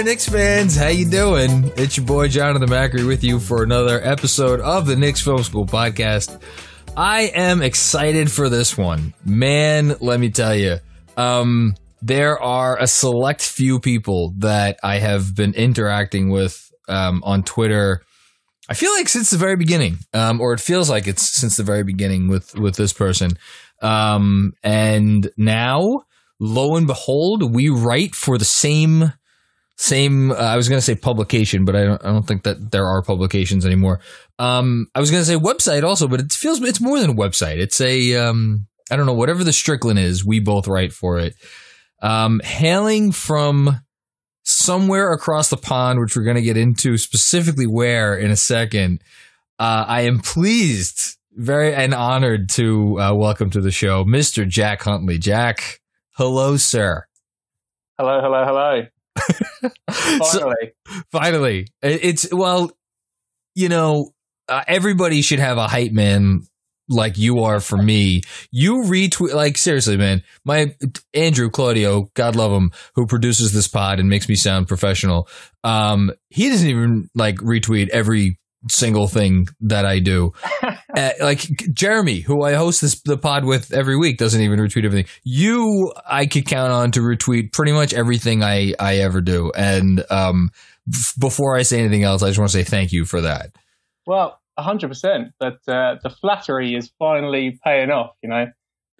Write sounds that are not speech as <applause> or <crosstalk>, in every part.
There, Knicks fans. How you doing? It's your boy Jonathan Macri with you for another episode of the Knicks Film School podcast. I am excited for this one. Man, let me tell you. Um, there are a select few people that I have been interacting with um, on Twitter. I feel like since the very beginning, um, or it feels like it's since the very beginning with with this person. Um, and now, lo and behold, we write for the same same uh, i was going to say publication but I don't, I don't think that there are publications anymore. Um, i was going to say website also but it feels it's more than a website. It's a um, i don't know whatever the strickland is we both write for it. Um, hailing from somewhere across the pond which we're going to get into specifically where in a second uh, i am pleased very and honored to uh, welcome to the show mr jack huntley. Jack hello sir. Hello, hello, hello. <laughs> So- Finally. finally it's well you know uh, everybody should have a hype man like you are for me you retweet like seriously man my andrew claudio god love him who produces this pod and makes me sound professional um he doesn't even like retweet every single thing that i do <laughs> uh, like jeremy who i host this the pod with every week doesn't even retweet everything you i could count on to retweet pretty much everything i i ever do and um f- before i say anything else i just want to say thank you for that well, 100%. But uh, the flattery is finally paying off, you know.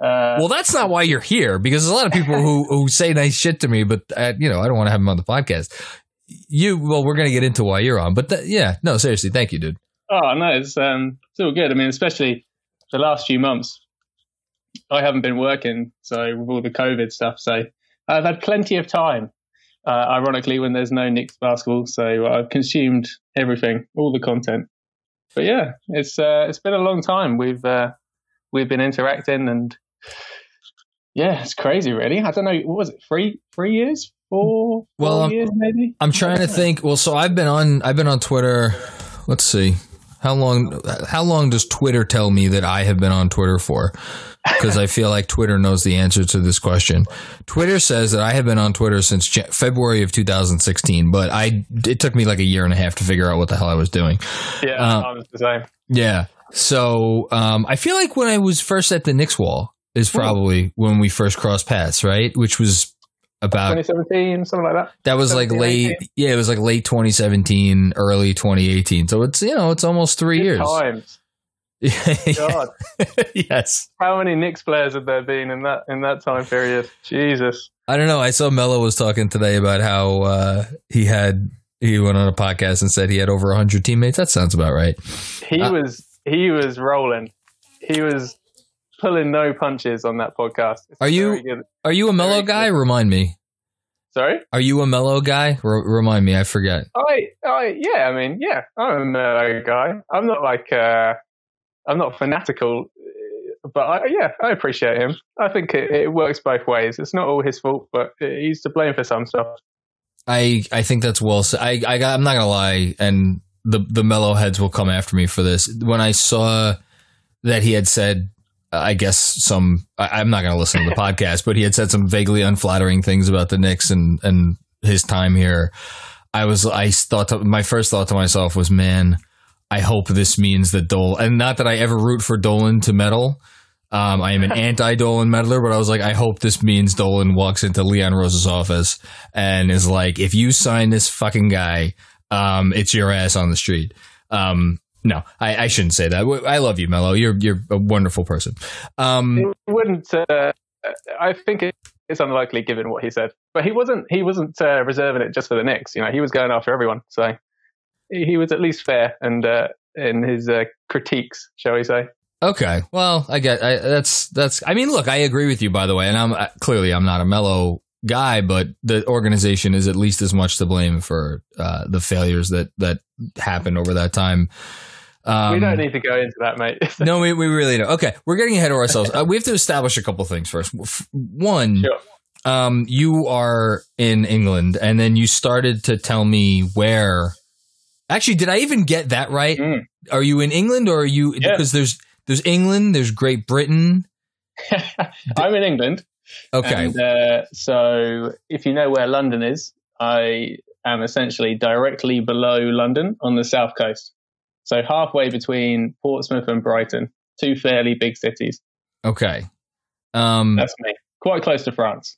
Uh, well that's not why you're here because there's a lot of people who who say nice shit to me but uh, you know i don't want to have them on the podcast you well we're gonna get into why you're on but th- yeah no seriously thank you dude oh, no, it's, um, it's all good. I mean, especially the last few months, I haven't been working, so with all the COVID stuff. So I've had plenty of time, uh, ironically, when there's no Knicks basketball. So I've consumed everything, all the content. But yeah, it's uh, it's been a long time. We've uh, we've been interacting, and yeah, it's crazy, really. I don't know, what was it, three three years, four, Well, four I'm- years, maybe. I'm trying to think. Well, so I've been on I've been on Twitter. Let's see. How long how long does Twitter tell me that I have been on Twitter for? Because I feel like Twitter knows the answer to this question. Twitter says that I have been on Twitter since Jan- February of 2016, but I it took me like a year and a half to figure out what the hell I was doing. Yeah, Uh, I was the same. Yeah. So um, I feel like when I was first at the Knicks wall is probably when we first crossed paths, right? Which was about 2017, something like that. that was like 17, late, yeah, it was like late 2017, early 2018. So it's you know it's almost three Good years. times. <laughs> God, <laughs> yes, how many Knicks players have there been in that in that time period? Jesus. I don't know. I saw Melo was talking today about how uh, he had he went on a podcast and said he had over 100 teammates. That sounds about right. He Uh, was he was rolling. He was pulling no punches on that podcast. It's Are you- good. Are you a Melo guy? good. Remind me. Sorry. Are you a Melo guy? R- remind me. I forget. I, I, yeah. I mean, yeah. I'm a Melo guy. I'm not like, uh, I'm not fanatical, uh, but I, yeah, I appreciate him. I think it, it works both ways. It's not all his fault, but he's to blame for some stuff. I I think that's well said. I, I I'm not gonna lie, and the the Melo heads will come after me for this. When I saw that he had said, I guess some. I, I'm not gonna listen to the <laughs> podcast, but he had said some vaguely unflattering things about the Knicks and and his time here. I was I thought to, my first thought to myself was, man, I hope this means that Dolan. and not that I ever root for Dolan to meddle. Um, I am an <laughs> anti-Dolan meddler, but I was like, I hope this means Dolan walks into Leon Rose's office and is like, if you sign this fucking guy, um, it's your ass on the street. Um, No, I, I shouldn't say that. I love you, Melo. You're you're a wonderful person. Um, wouldn't. Uh, I think it's unlikely given what he said, but he wasn't. He wasn't uh, reserving it just for the Knicks. You know, he was going after everyone. So he was at least fair and uh, in his uh, critiques, shall we say? Okay. Well, I get I, that's that's. I mean, look, I agree with you by the way, and I'm uh, clearly I'm not a Melo guy, but the organization is at least as much to blame for uh, the failures that that happened over that time. Um, we don't need to go into that, mate. <laughs> no, we, we really don't. Okay, we're getting ahead of ourselves. Uh, we have to establish a couple things first. One, Sure. um, you are in England, and then you started to tell me where. Actually, did I even get that right? Mm. Are you in England, or are you Yeah. because there's there's England, there's Great Britain. <laughs> I'm in England. Okay, And, uh, so if you know where London is, I am essentially directly below London on the south coast. So halfway between Portsmouth and Brighton, two fairly big cities. okay. Um, That's me. Quite close to France.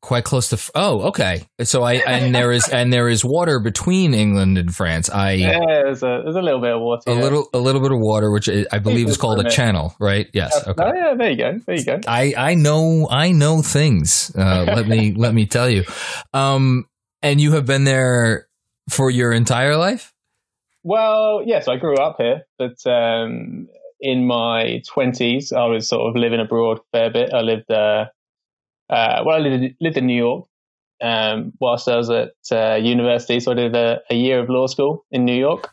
Quite close to. Oh, okay. So I and there is and there is water between England and France. I Yeah, there's a there's a little bit of water. a yeah. little a little bit of water, which I I believe is called a channel, right? Yes. Okay. Oh yeah, there you go. There you go. I I know I know things. Uh, <laughs> let me let me tell you. Um, and you have been there for your entire life. Well, yes, I grew up here, but um, in my twenties, I was sort of living abroad a fair bit. I lived, uh, uh, well, I lived, lived in New York um, whilst I was at uh, university. So I did a, a year of law school in New York.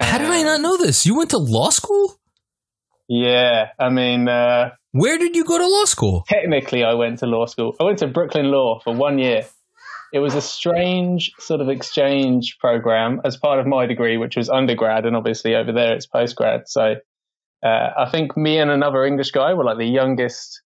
How did I not know this? You went to law school. Yeah, I mean, uh, Where did you go to law school? technically, I went to law school. I went to Brooklyn Law for one year. It was a strange sort of exchange program as part of my degree, which was undergrad, and obviously over there it's postgrad. So uh, I think me and another English guy were like the youngest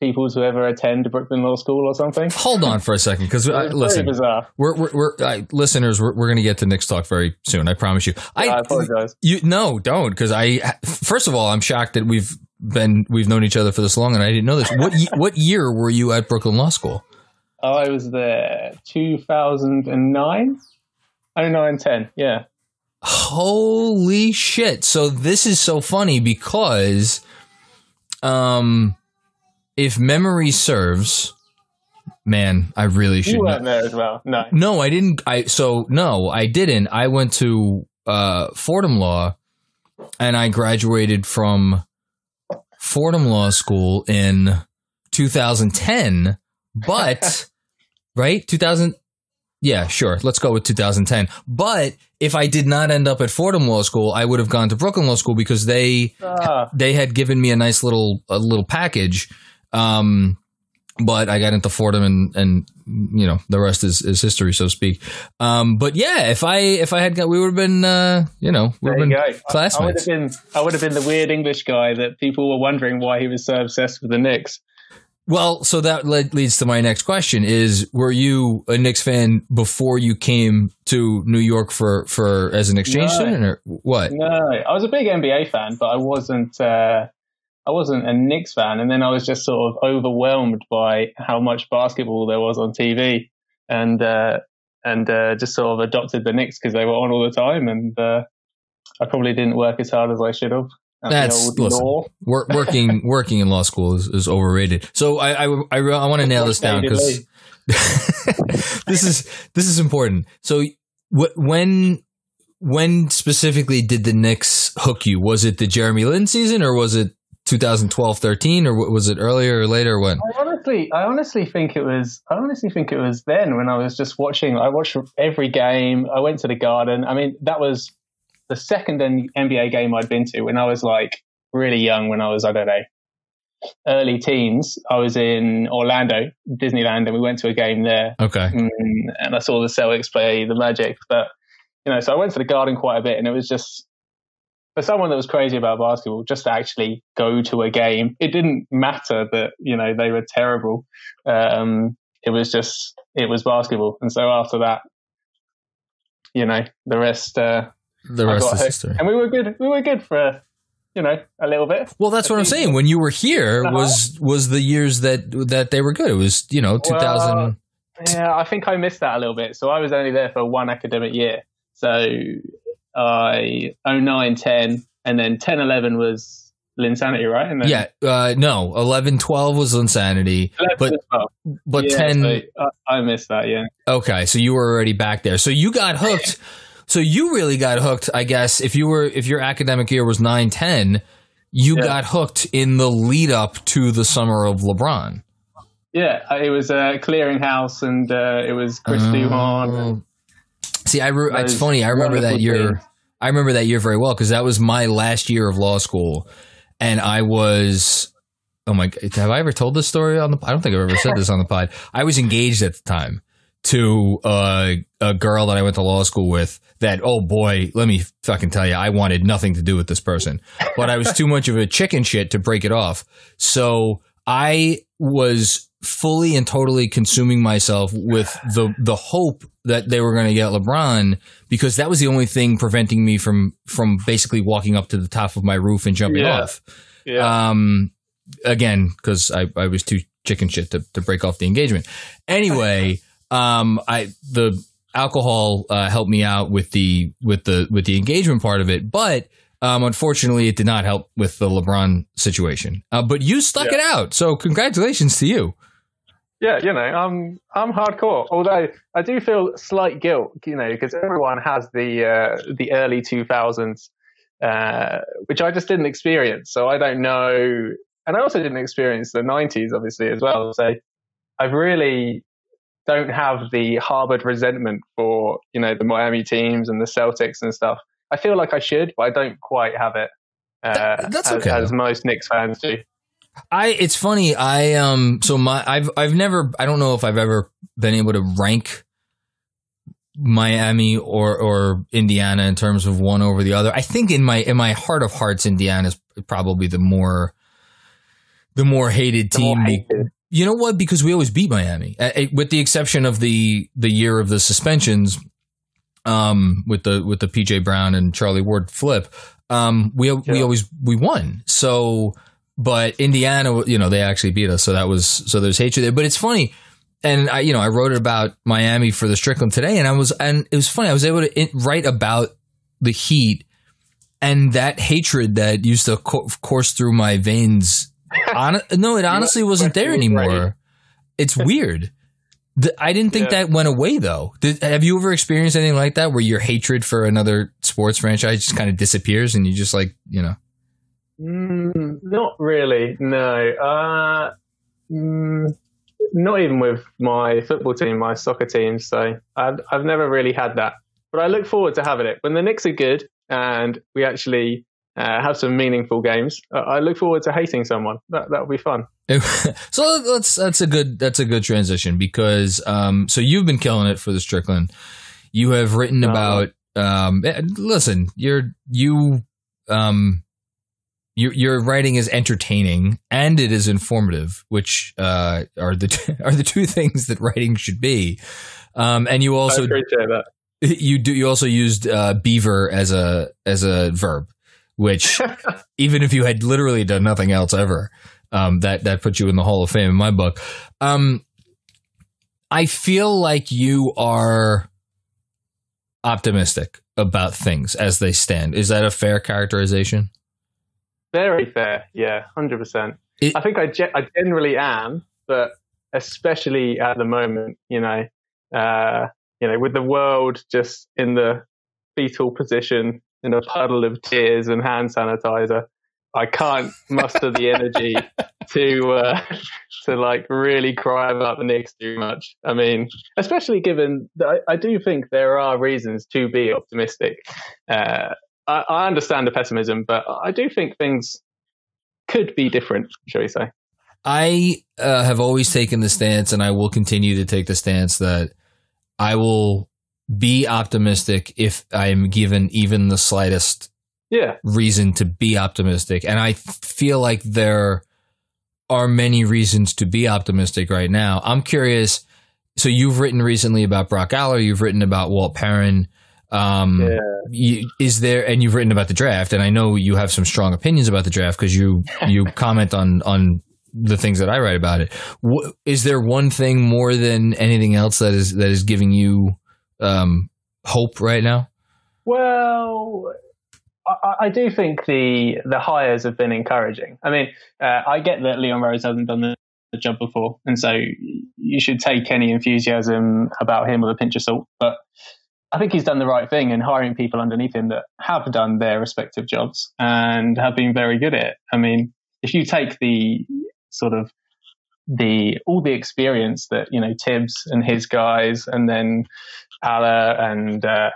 people to ever attend Brooklyn Law School or something. Hold on for a second, because <laughs> listen, bizarre. we're we're, we're uh, listeners. We're, we're going to get to Knicks talk very soon. I promise you. I, apologize. You no, don't because I. First of all, I'm shocked that we've been we've known each other for this long, and I didn't know this. What what year were you at Brooklyn Law School? Oh, I was there 2009, 09, 10. Yeah. Holy shit! So this is so funny because, um, if memory serves, man, I really should. You weren't there as well. No. No, I didn't. I so no, I didn't. I went to uh, Fordham Law, and I graduated from Fordham Law School in 2010. But <laughs> right, 2000. Yeah, sure. Let's go with 2010. But if I did not end up at Fordham Law School, I would have gone to Brooklyn Law School because they Ah, they had given me a nice little a little package. Um, but I got into Fordham and and you know the rest is, is history, so to speak. Um, but yeah, if I if I had got, we would have been uh, you know we there would you have go. been I, I would have been I would have been the weird English guy that people were wondering why he was so obsessed with the Knicks. Well, so that led, leads to my next question: Is were you a Knicks fan before you came to New York for for as an exchange No. student, or what? No, I was a big NBA fan, but I wasn't. Uh, I wasn't a Knicks fan, and then I was just sort of overwhelmed by how much basketball there was on TV, and uh, and uh, just sort of adopted the Knicks because they were on all the time, and uh, I probably didn't work as hard as I should have. That's- listen. Wor- working <laughs> working in law school is, is overrated. So I I, I, I want to nail this down because <laughs> this is this is important. So wh- when when specifically did the Knicks hook you? Was it the Jeremy Lin season or was it 2012-13 or wa- was it earlier or later? When? I honestly, I honestly think it was. I honestly think it was then when I was just watching. I watched every game. I went to the Garden. I mean, that was the second NBA game I'd been to when I was like really young. When I was, I don't know, early teens. I was in Orlando, Disneyland, and we went to a game there. Okay. Mm, and I saw the Celtics play the Magic. But you know, so I went to the Garden quite a bit, and it was just for someone that was crazy about basketball, just to actually go to a game. It didn't matter that you know they were terrible. Um, it was just it was basketball, and so after that, you know, the rest. Uh, The rest is history. And we were good. We were good for you know a little bit. Well, that's what I'm saying. When you were here Uh-huh. was was the years that that they were good. It was you know 2000. Yeah, I think I missed that a little bit. So I was only there for one academic year. So I 09, 10, and then 10, 11 was Linsanity, right? And then Yeah, uh, no, 11, 12 was Linsanity, 11 but but Yeah, 10 so I, I missed that. Yeah. Okay, so you were already back there. So you got hooked. So you really got hooked, I guess. If you were, if your academic year was nine, ten, you Yeah. got hooked in the lead up to the summer of LeBron. Yeah, uh, it was a clearinghouse, and uh, it was Chris Duhon. See, I re- it's funny. I remember that year. I remember that year very well because that was my last year of law school, and I was. Oh my! Have I ever told this story on the? I don't think I've ever said this on the pod. I was engaged at the time to uh, a girl that I went to law school with. That oh boy, let me fucking tell you, I wanted nothing to do with this person, but I was too much of a chicken shit to break it off. So I was fully and totally consuming myself with the the hope that they were going to get LeBron because that was the only thing preventing me from from basically walking up to the top of my roof and jumping Yeah. off. Yeah. Um, again, because I, I was too chicken shit to, to break off the engagement. Anyway, um, I the alcohol uh, helped me out with the with the with the engagement part of it, but um, unfortunately, it did not help with the LeBron situation. Uh, but you stuck Yeah. it out, so congratulations to you. Yeah, you know, I'm I'm hardcore. Although I do feel slight guilt, you know, because everyone has the uh, the early 2000s, uh, which I just didn't experience. So I don't know, and I also didn't experience the 90s, obviously as well. So I really don't have the harbored resentment for you know the Miami teams and the Celtics and stuff. I feel like I should, but I don't quite have it. Uh, That- that's as, okay. as most Knicks fans do. I it's funny. I um so my I've I've never I don't know if I've ever been able to rank Miami or or Indiana in terms of one over the other. I think in my in my heart of hearts, Indiana is probably the more the more hated The more team. hated. You know what? Because we always beat Miami, with the exception of the the year of the suspensions, um, with the with the PJ Brown and Charlie Ward flip. Um, we we always we won. So, but Indiana, you know, they actually beat us. So that was so there's hatred there. But it's funny, and I you know I wrote about Miami for the Strickland today, and I was and it was funny. I was able to write about the Heat and that hatred that used to co- course through my veins. <laughs> Hon- no, it honestly wasn't there went through your anymore. It's weird. The- I didn't think Yeah. that went away though. Did, have you ever experienced anything like that where your hatred for another sports franchise just kind of disappears and you just like, you know? Mm, not really. No. Uh, mm, not even with my football team, my soccer team. So I've, I've never really had that. But I look forward to having it when the Knicks are good and we actually uh, have some meaningful games. Uh, I look forward to hating someone. That that'll be fun. <laughs> so that's that's a good that's a good transition because um so you've been killing it for the Strickland. You have written Oh. about um eh, listen, you're you um your your writing is entertaining and it is informative, which uh are the <laughs> are the two things that writing should be. Um and you I also appreciate that. you do you also used uh, beaver as a as a verb, which <laughs> even if you had literally done nothing else ever, um, that that puts you in the Hall of Fame in my book. Um, I feel like you are optimistic about things as they stand. Is that a fair characterization? Very fair. Yeah, hundred percent. It- I think I, ge- I generally am, but especially at the moment, you know, uh, you know, with the world just in the fetal position in a puddle of tears and hand sanitizer, I can't muster the energy <laughs> to uh, to like really cry about the Knicks too much. I mean, especially given that I, I do think there are reasons to be optimistic. Uh, I, I understand the pessimism, but I do think things could be different, shall we say? I uh, have always taken the stance, and I will continue to take the stance that I will be optimistic if I am given even the slightest Yeah, reason to be optimistic. And I feel like there are many reasons to be optimistic right now. I'm curious. So you've written recently about Brock Aller. You've written about Walt Perrin. Um, Yeah. you, is there, and you've written about the draft, and I know you have some strong opinions about the draft because you <laughs> you comment on on the things that I write about it. Is there one thing more than anything else that is that is giving you um, hope right now? Well, I, I do think the the hires have been encouraging. I mean, uh, I get that Leon Rose hasn't done the, the job before, and so you should take any enthusiasm about him with a pinch of salt. But I think he's done the right thing in hiring people underneath him that have done their respective jobs and have been very good at it. I mean, if you take the sort of the all the experience that you know Tibbs and his guys, and then Aller and uh,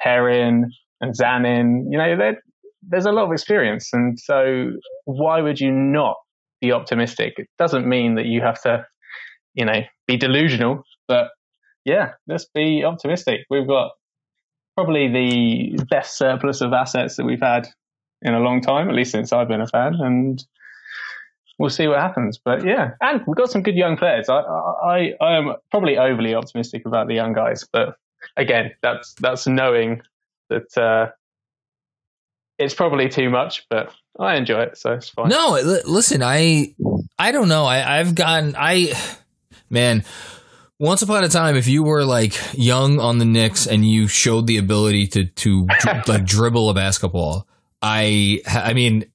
Perrin and Zanin, you know, there's a lot of experience, and so why would you not be optimistic? It doesn't mean that you have to, you know, be delusional, but yeah, let's be optimistic. We've got probably the best surplus of assets that we've had in a long time, at least since I've been a fan, and we'll see what happens. But yeah, and we've got some good young players. I, I, I am probably overly optimistic about the young guys, but again, that's that's knowing that uh, it's probably too much, but I enjoy it, so it's fine. No, listen, I I don't know. I I've gotten I man. Once upon a time, if you were like young on the Knicks and you showed the ability to to <laughs> like dribble a basketball, I I mean,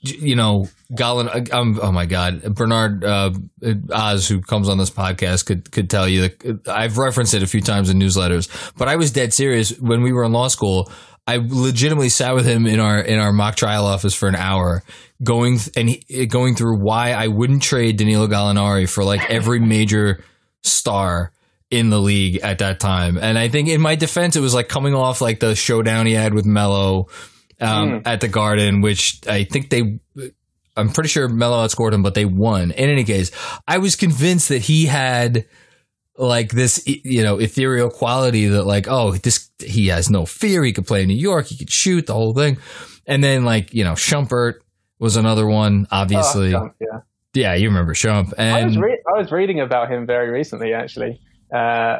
you know, Gallo. Um, oh my God, Bernard uh, Oz, who comes on this podcast, could could tell you. That I've referenced it a few times in newsletters, but I was dead serious when we were in law school. I legitimately sat with him in our in our mock trial office for an hour, going th- and he, going through why I wouldn't trade Danilo Gallinari for like every major star in the league at that time. And I think in my defense, it was like coming off like the showdown he had with Melo um, mm. at the Garden, which I think they. I'm pretty sure Melo outscored him, but they won. In any case, I was convinced that he had like this, you know, ethereal quality that like, oh, this he has no fear. He could play in New York. He could shoot the whole thing. And then like you know, Shumpert was another one, obviously. Oh, yeah. Yeah, you remember Shump. And I was, re- I was reading about him very recently, actually. Uh,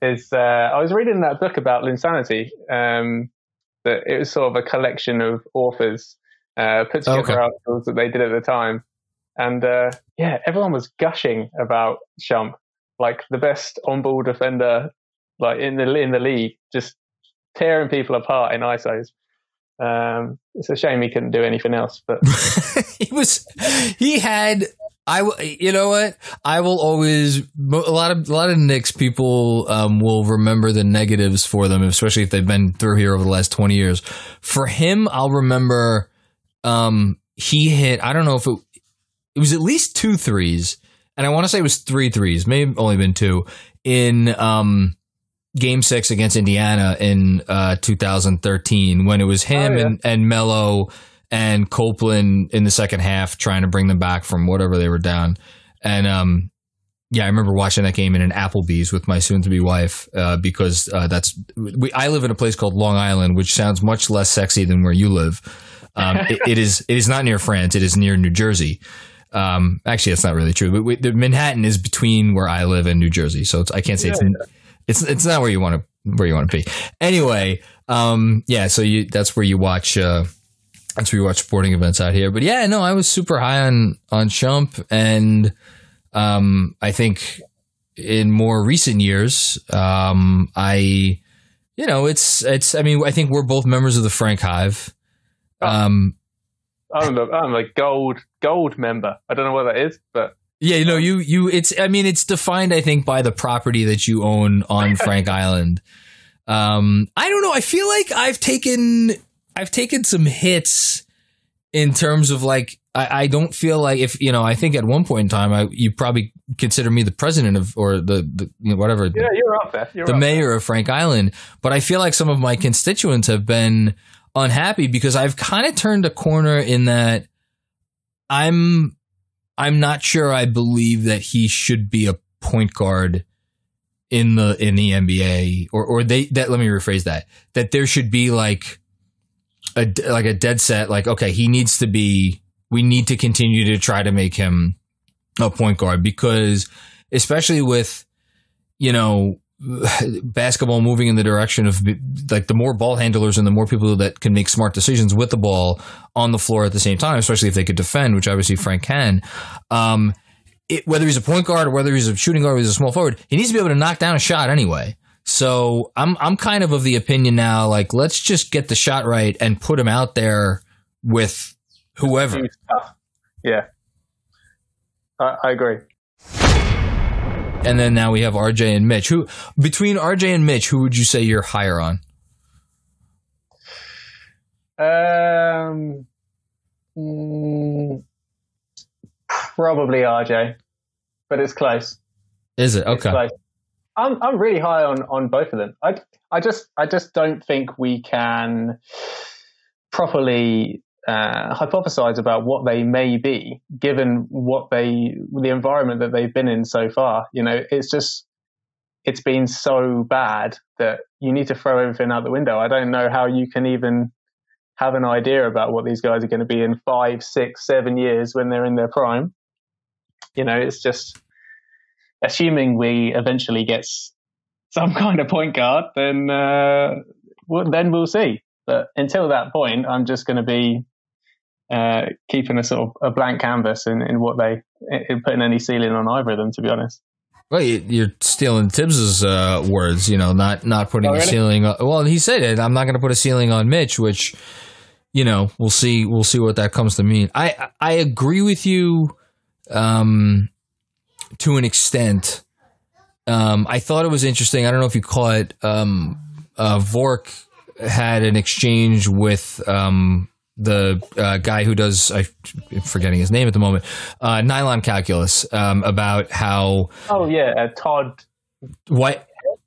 is uh, I was reading that book about Linsanity. Um, that it was sort of a collection of authors uh, put together okay. articles that they did at the time, and uh, yeah, everyone was gushing about Shump, like the best on-ball defender, like in the in the league, just tearing people apart in isos. Um, it's a shame he couldn't do anything else, but <laughs> <laughs> he was he had I you know what I will always a lot of a lot of Knicks people um, will remember the negatives for them, especially if they've been through here over the last twenty years. For him, I'll remember um, he hit I don't know if it it was at least two threes, and I want to say it was three threes, maybe only been two in um, game six against Indiana in uh, 2013 when it was him oh, yeah. and, and Melo and Copeland in the second half trying to bring them back from whatever they were down. And um, yeah, I remember watching that game in an Applebee's with my soon-to-be wife uh, because uh, that's we, I live in a place called Long Island, which sounds much less sexy than where you live. Um, <laughs> it, it is it is not near France; it is near New Jersey. Um, actually, that's not really true. But we, the Manhattan is between where I live and New Jersey, so I can't say yeah, it's it's it's not where you want to where you want to be. Anyway, um, yeah, so you that's where you watch uh, where you watch sporting events out here. But yeah, no, I was super high on on Shump, and um, I think in more recent years, um, I you know it's it's I mean I think we're both members of the Frank Hive. Um, I'm a, I'm a gold gold member. I don't know what that is, but yeah, you know, you you it's I mean it's defined I think by the property that you own on <laughs> Frank Island. Um I don't know, I feel like I've taken I've taken some hits in terms of like I, I don't feel like if you know I think at one point in time I you probably consider me the president of or the, the you know, whatever. Yeah you're up there you're the mayor there. of Frank Island. But I feel like some of my constituents have been unhappy because I've kind of turned a corner in that I'm I'm not sure I believe that he should be a point guard in the in the NBA or or they that let me rephrase that that there should be like a like a dead set like okay he needs to be we need to continue to try to make him a point guard because especially with you know <sighs> basketball moving in the direction of like the more ball handlers and the more people that can make smart decisions with the ball on the floor at the same time, especially if they could defend, which obviously Frank can. Um, it, whether he's a point guard or whether he's a shooting guard or he's a small forward, he needs to be able to knock down a shot anyway. So I'm I'm kind of of the opinion now, like let's just get the shot right and put him out there with whoever. Yeah, I, I agree. And then now we have RJ and Mitch. Who between RJ and Mitch, who would you say you're higher on? Um, mm, probably RJ, but it's close. Is it It's okay? I'm I'm really high on on both of them. I I just I just don't think we can properly uh, hypothesize about what they may be, given what they the environment that they've been in so far. You know, it's just it's been so bad that you need to throw everything out the window. I don't know how you can even have an idea about what these guys are going to be in five, six, seven years when they're in their prime. You know, it's just assuming we eventually get some <laughs> kind of point guard, then uh, well, then we'll see. But until that point, I'm just going to be uh, keeping a sort of a blank canvas in, in what they in putting any ceiling on either of them. To be honest, Well, you- you're stealing Tibbs's uh, words, you know, not not putting Oh, a really? ceiling. On, well, he said it. I'm not going to put a ceiling on Mitch, which you know we'll see. We'll see what that comes to mean. I I agree with you, um, to an extent. Um, I thought it was interesting. I don't know if you caught it. Um, uh, Vork had an exchange with um, the uh, guy who does I'm forgetting his name at the moment, uh, Nylon Calculus, um, about how oh yeah, uh, Todd. White,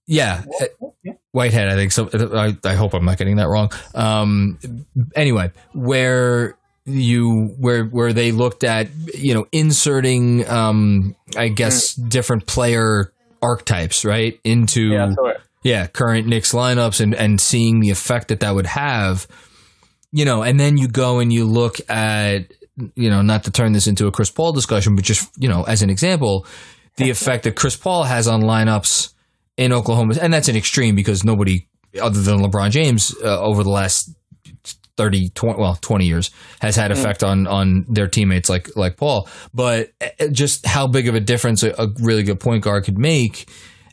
yeah, uh, Whitehead. I think so. I, I hope I'm not getting that wrong. Um, anyway, where you where where they looked at you know inserting um, I guess different player archetypes right into Yeah, yeah, current Knicks lineups and, and seeing the effect that that would have, you know, and then you go and you look at, you know, not to turn this into a Chris Paul discussion, but just, you know, as an example, the effect that Chris Paul has on lineups in Oklahoma. And that's an extreme because nobody other than LeBron James uh, over the last 30, 20, well, 20 years has had effect on, on their teammates like, like Paul, but uh, just how big of a difference a, a really good point guard could make.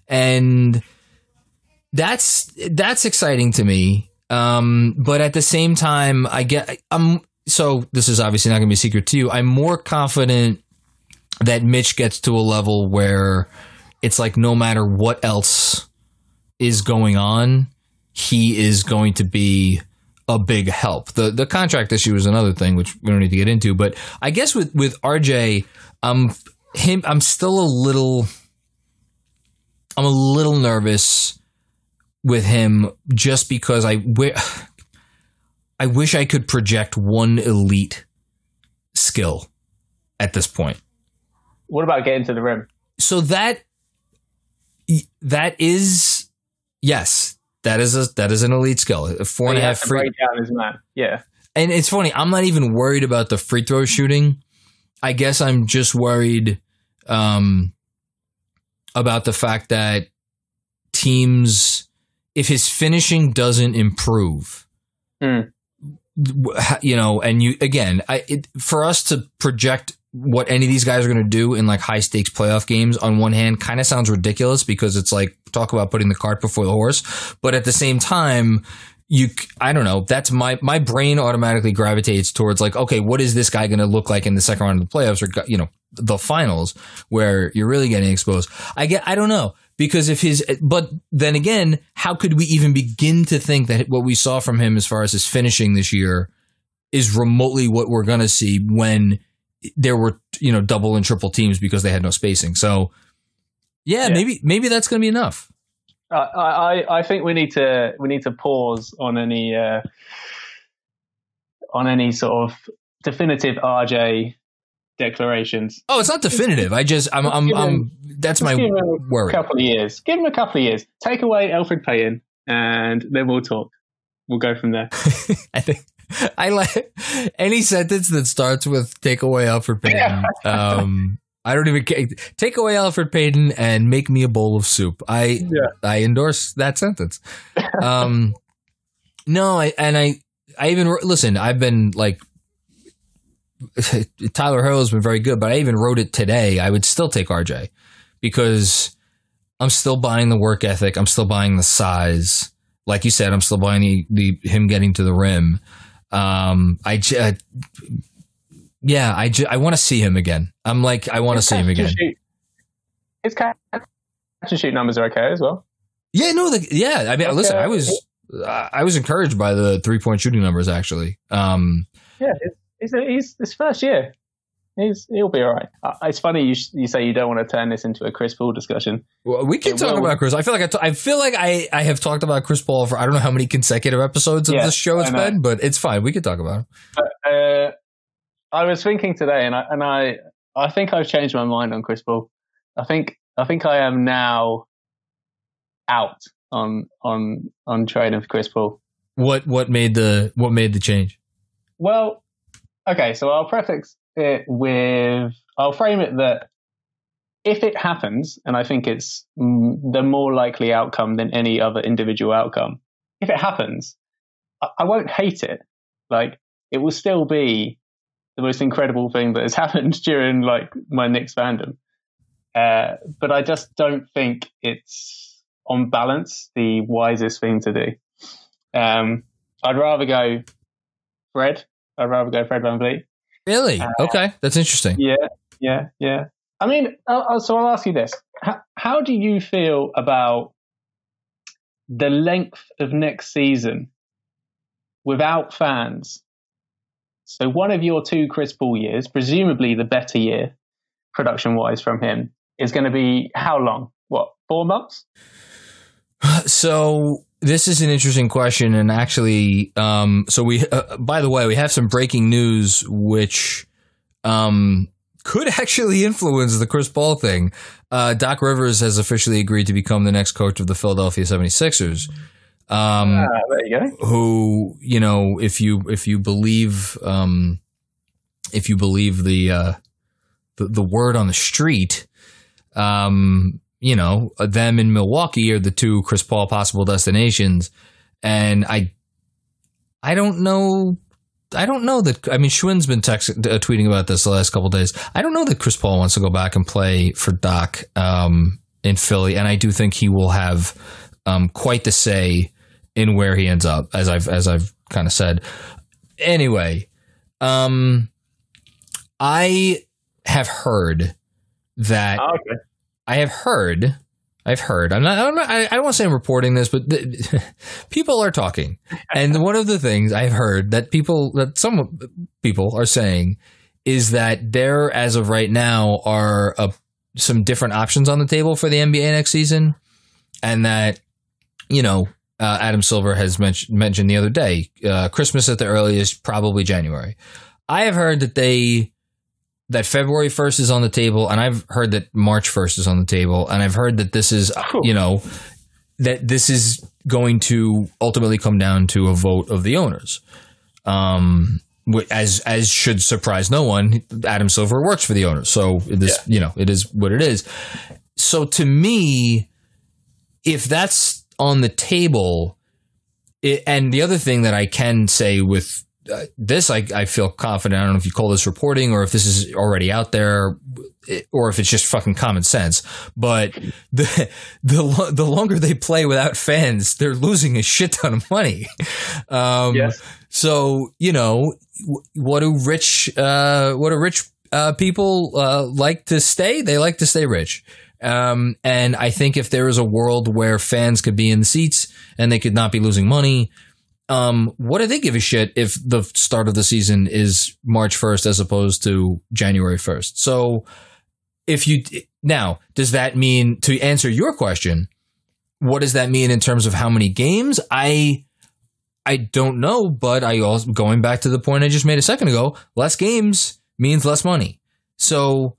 And, that's that's exciting to me. Um, but at the same time, I get I'm so this is obviously not going to be a secret to you. I'm more confident that Mitch gets to a level where it's like no matter what else is going on, he is going to be a big help. The the contract issue is another thing which we don't need to get into, but I guess with with RJ, um him I'm still a little I'm a little nervous with him just because I <sighs> I wish I could project one elite skill at this point. What about getting to the rim? So that that is yes, that is a that is an elite skill. Four and a half free break down his man. Yeah. and it's funny, I'm not even worried about the free throw shooting. I guess I'm just worried um, about the fact that teams, if his finishing doesn't improve, Hmm. you know, and you again, I it, for us to project what any of these guys are going to do in like high stakes playoff games on one hand kind of sounds ridiculous because it's like talk about putting the cart before the horse, but at the same time you i don't know that's my my brain automatically gravitates towards like okay what is this guy going to look like in the second round of the playoffs or you know the finals where you're really getting exposed? I get I don't know because if his but then again how could we even begin to think that what we saw from him as far as his finishing this year is remotely what we're going to see when there were you know double and triple teams because they had no spacing so yeah, Yeah. maybe maybe that's going to be enough I, I, I think we need to we need to pause on any uh, on any sort of definitive RJ declarations. Oh, it's not definitive. I just I'm I'm, I'm that's my Just give him a worry. couple of years. Give him a couple of years. Take away Elfrid Payton, and then we'll talk. We'll go from there. <laughs> I think <laughs> I like any sentence that starts with "take away Elfrid Payton." <laughs> Um, I don't even care. Take away Elfrid Payton and make me a bowl of soup. I I endorse that sentence. Um, no, I and I I even listen. I've been like <laughs> Tyler Herro has been very good, but I even wrote it today. I would still take RJ because I'm still buying the work ethic. I'm still buying the size. Like you said, I'm still buying the, the him getting to the rim. Um, I, j- uh, yeah, I, j- I want to see him again. I'm like, I want to see him again. His catch and shoot numbers are okay as well. Yeah, no, the, yeah. I mean, Okay. listen, I was, I was encouraged by the three point shooting numbers actually. Um, Yeah, it's, it's, he's his first year. He's he'll be all right. Uh, It's funny you sh- you say you don't want to turn this into a Chris Paul discussion. Well, we can It talk will- about Chris. I feel like I, t- I feel like I, I have talked about Chris Paul for I don't know how many consecutive episodes of Yeah, this show it's been, but it's fine. We can talk about him. Uh, I was thinking today, and I and I I think I've changed my mind on Chris Paul. I think I think I am now out on on on trading for Chris Paul. What what made the what made the change? Well, okay, so I'll preface it with I'll frame it that if it happens, and I think it's the more likely outcome than any other individual outcome, if it happens, I, won't hate it. Like it will still be the most incredible thing that has <laughs> happened during like my Knicks fandom. Uh, but I just don't think it's on balance the wisest thing to do. Um, I'd rather go Fred. I'd rather go Fred VanVleet. Really? Uh, okay, that's interesting. Yeah, yeah, yeah. I mean, so I'll ask you this: how, how do you feel about the length of next season without fans? So one of your two Chris Paul years, presumably the better year, production-wise, from him, is going to be how long? What four months? <sighs> So this is an interesting question, and actually, um, so we, uh, by the way, we have some breaking news which um, could <laughs> actually influence the Chris Paul thing. Uh, Doc Rivers has officially agreed to become the next coach of the Philadelphia 76ers. Um, Ah, there you go. who you know if you if you believe um if you believe the uh the, the word on the street um you know them in Milwaukee are the two Chris Paul possible destinations and I I don't know I don't know that I mean Schwinn's been text, uh, tweeting about this the last couple days I don't know that Chris Paul wants to go back and play for Doc um in Philly and I do think he will have um quite the say in where he ends up, as I've as I've kind of said. Anyway, um, I have heard that Ah, okay. I have heard. I've heard. I'm not. I'm not I, I don't want to say I'm reporting this, but th- <laughs> people are talking, and one of the things I've heard that people that some people are saying is that there, as of right now, are uh some different options on the table for the NBA next season, and that you know uh, Adam Silver has mentioned mentioned the other day, uh, Christmas at the earliest, probably January. I have heard that they that February first is on the table, and I've heard that March first is on the table, and I've heard that this is you know that this is going to ultimately come down to a vote of the owners. Um, as as should surprise no one, Adam Silver works for the owners, so this you know it is what it is. So to me, if that's on the table, it, and the other thing that I can say with uh, this, I, I feel confident. I don't know if you call this reporting or if this is already out there, or if it's just fucking common sense. But the the the longer they play without fans, they're losing a shit ton of money. Um, Yes. So you know, what do rich uh, what do rich uh, people uh, like to stay? They like to stay rich. Um, and I think if there is a world where fans could be in the seats and they could not be losing money, um, what do they give a shit if the start of the season is March 1st as opposed to January 1st? So if you, now, does that mean, to answer your question, what does that mean in terms of how many games? I, I don't know, but I also, going back to the point I just made a second ago, less games means less money. So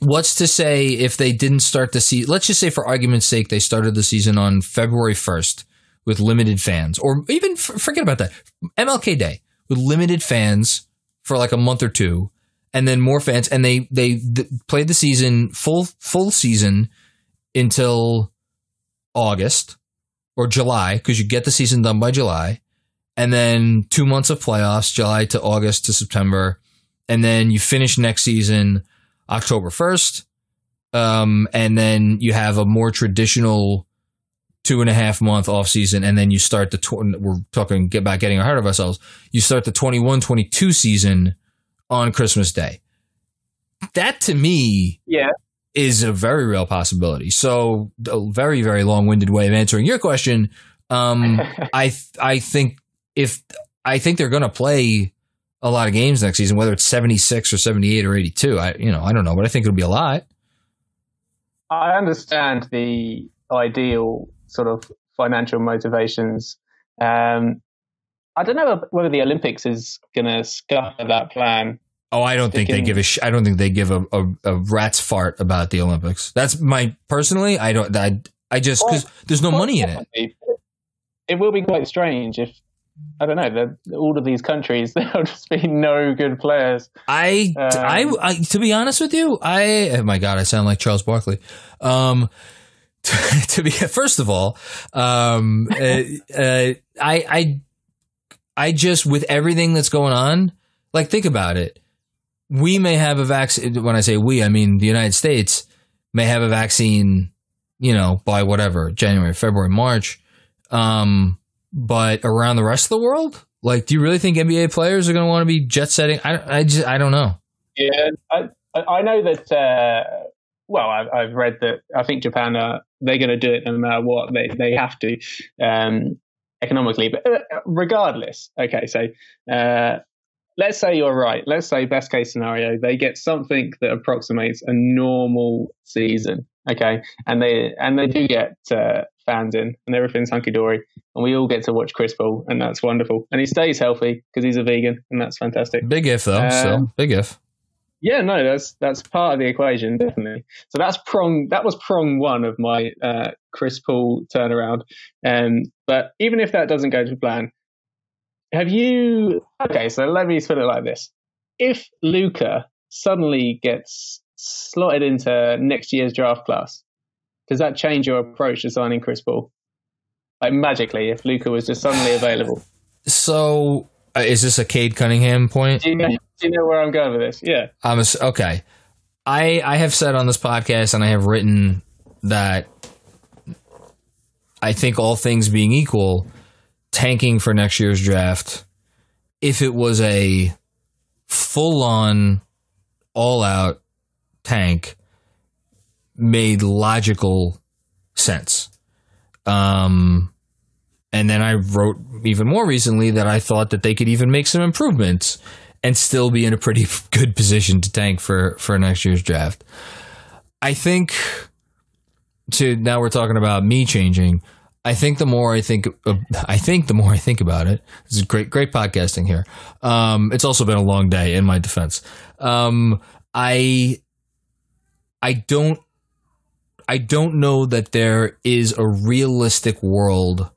what's to say if they didn't start the season? Let's just say, for argument's sake, they started the season on February 1st with limited fans, or even forget about that, MLK Day with limited fans for like a month or two, and then more fans, and they they th- played the season full full season until August or July because you get the season done by July, and then two months of playoffs, July to August to September, and then you finish next season October first, um, and then you have a more traditional two and a half month off season, and then you start the tw- we're talking get back getting ahead of ourselves. You start the 21-22 season on Christmas Day. That to me Yeah. is a very real possibility. So a very very long winded way of answering your question. Um, <laughs> I th- I think if I think they're going to play a lot of games next season, whether it's 76 or 78 or 82. I you know I don't know, but I think it'll be a lot. I understand the ideal sort of financial motivations. Um, I don't know whether the Olympics is going to scupper that plan. Oh, I don't think they give a. Sh- I don't think they give a, a, a rat's fart about the Olympics. That's my personally. I don't. I, I just because there's no money in it. It will be quite strange if I don't know. All of these countries, <laughs> there'll just be no good players. I, Um, I, I, to be honest with you, I, oh my God, I sound like Charles Barkley. Um, to, <laughs> to be, first of all, um, <laughs> uh, uh, I, I, I just, with everything that's going on, like, think about it. We may have a vaccine. When I say we, I mean the United States may have a vaccine, you know, by whatever, January, February, March. Um, but around the rest of the world, like, do you really think NBA players are going to want to be jet setting? I, I just, I don't know. Yeah, I, I I know that. Uh, well, I've, I've read that. I think Japan are they're going to do it no matter what. They they have to um, economically, but uh, regardless. Okay, so uh, let's say you're right. Let's say best case scenario, they get something that approximates a normal season. Okay, and they and they do get uh, fans in, and everything's hunky dory, and we all get to watch Chris Paul, and that's wonderful. And he stays healthy because he's a vegan, and that's fantastic. Big if though. Um, still big if. Yeah, no, that's that's part of the equation, definitely. So that's prong. That was prong one of my uh, Chris Paul turnaround. Um, but even if that doesn't go to plan, have you? Okay, so let me put it like this: If Luka suddenly gets slotted into next year's draft class, does that change your approach to signing Chris Paul? Like magically, if Luka was just suddenly available, So uh, is this a Cade Cunningham point? do you know? You know where I'm going with this? Yeah. I'm a, okay. I I have said on this podcast and I have written that I think all things being equal, tanking for next year's draft, if it was a full on, all out tank, made logical sense. Um, and then I wrote even more recently that I thought that they could even make some improvements and still be in a pretty <laughs> good position to tank for for next year's draft. I think to now we're talking about me changing. I think the more I think, uh, I think the more I think about it. This is great, great podcasting here. Um, it's also been a long day. In my defense, um, I, I don't, I don't know that there is a realistic world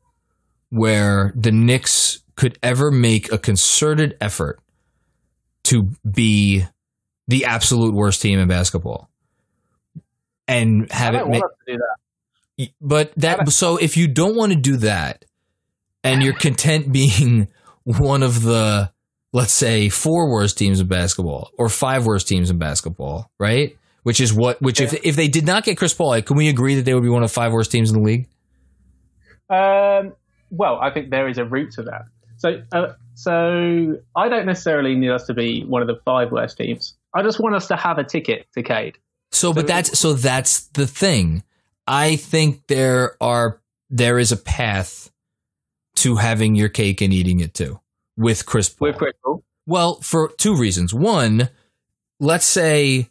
where the Knicks could ever make a concerted effort to be the absolute worst team in basketball and have it want make to do that. but that so if you don't want to do that and you're content <laughs> being one of the let's say four worst teams in basketball or five worst teams in basketball right which is what which if if they did not get Chris Paul like, can we agree that they would be one of the five worst teams in the league Um, well, I think there is a route to that. So, uh, so I don't necessarily need us to be one of the five worst teams. I just want us to have a ticket to Cade. So, but that's so that's the thing. I think there are there is a path to having your cake and eating it too with Chris Paul. With Chris Paul. Well, for two reasons. One, let's say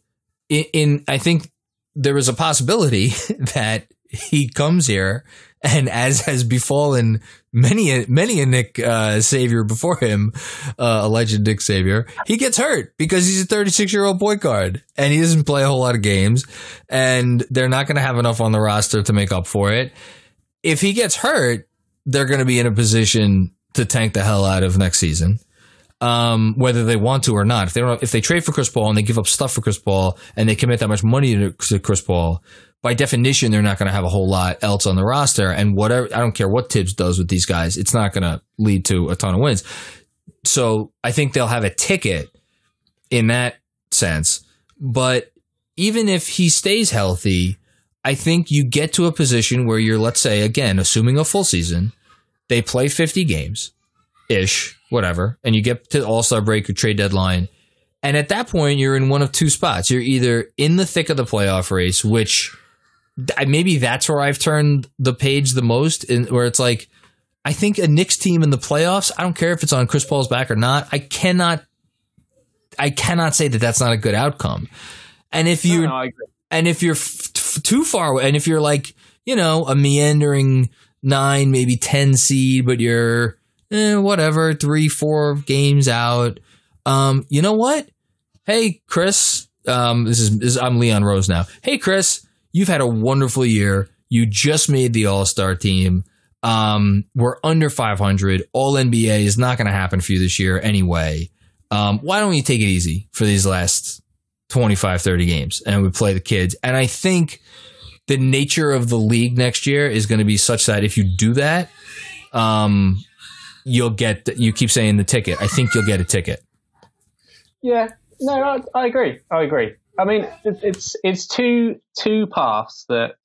in, in I think there is a possibility <laughs> that he comes here <laughs> and as has befallen many many a Knick uh, Savior before him, uh, alleged Knick Savior, he gets hurt because he's a 36 year old point guard and he doesn't play a whole lot of games and they're not going to have enough on the roster to make up for it. If he gets hurt, they're going to be in a position to tank the hell out of next season um, whether they want to or not. If they don't, if they trade for Chris Paul and they give up stuff for Chris Paul and they commit that much money to Chris Paul, by definition, they're not going to have a whole lot else on the roster. And whatever, I don't care what Thibs does with these guys, it's not going to lead to a ton of wins. So I think they'll have a ticket in that sense. But even if he stays healthy, I think you get to a position where you're, let's say, again, assuming a full season, they play 50 games ish, whatever, and you get to All Star break or trade deadline. And at that point, you're in one of two spots. You're either in the thick of the playoff race, which maybe that's where I've turned the page the most, in, where it's like, I think a Knicks team in the playoffs, I don't care if it's on Chris Paul's back or not, I cannot, I cannot say that that's not a good outcome. And if you, no, no, and if you're f- f- too far away, and if you're like, you know, a meandering nine, maybe 10 seed, but you're eh, whatever, three, four games out, um, you know what? Hey, Chris, um, this is, this is I'm Leon Rose now. Hey, Chris, you've had a wonderful year. You just made the All Star team. Um, we're under 500. All NBA is not going to happen for you this year anyway. Um, why don't you take it easy for these last 25, 30 games and we play the kids. And I think the nature of the league next year is going to be such that if you do that, um, you'll get, you keep saying the ticket. I think you'll get a ticket. Yeah, no, I, I agree. I agree. I mean, it's it's two two paths that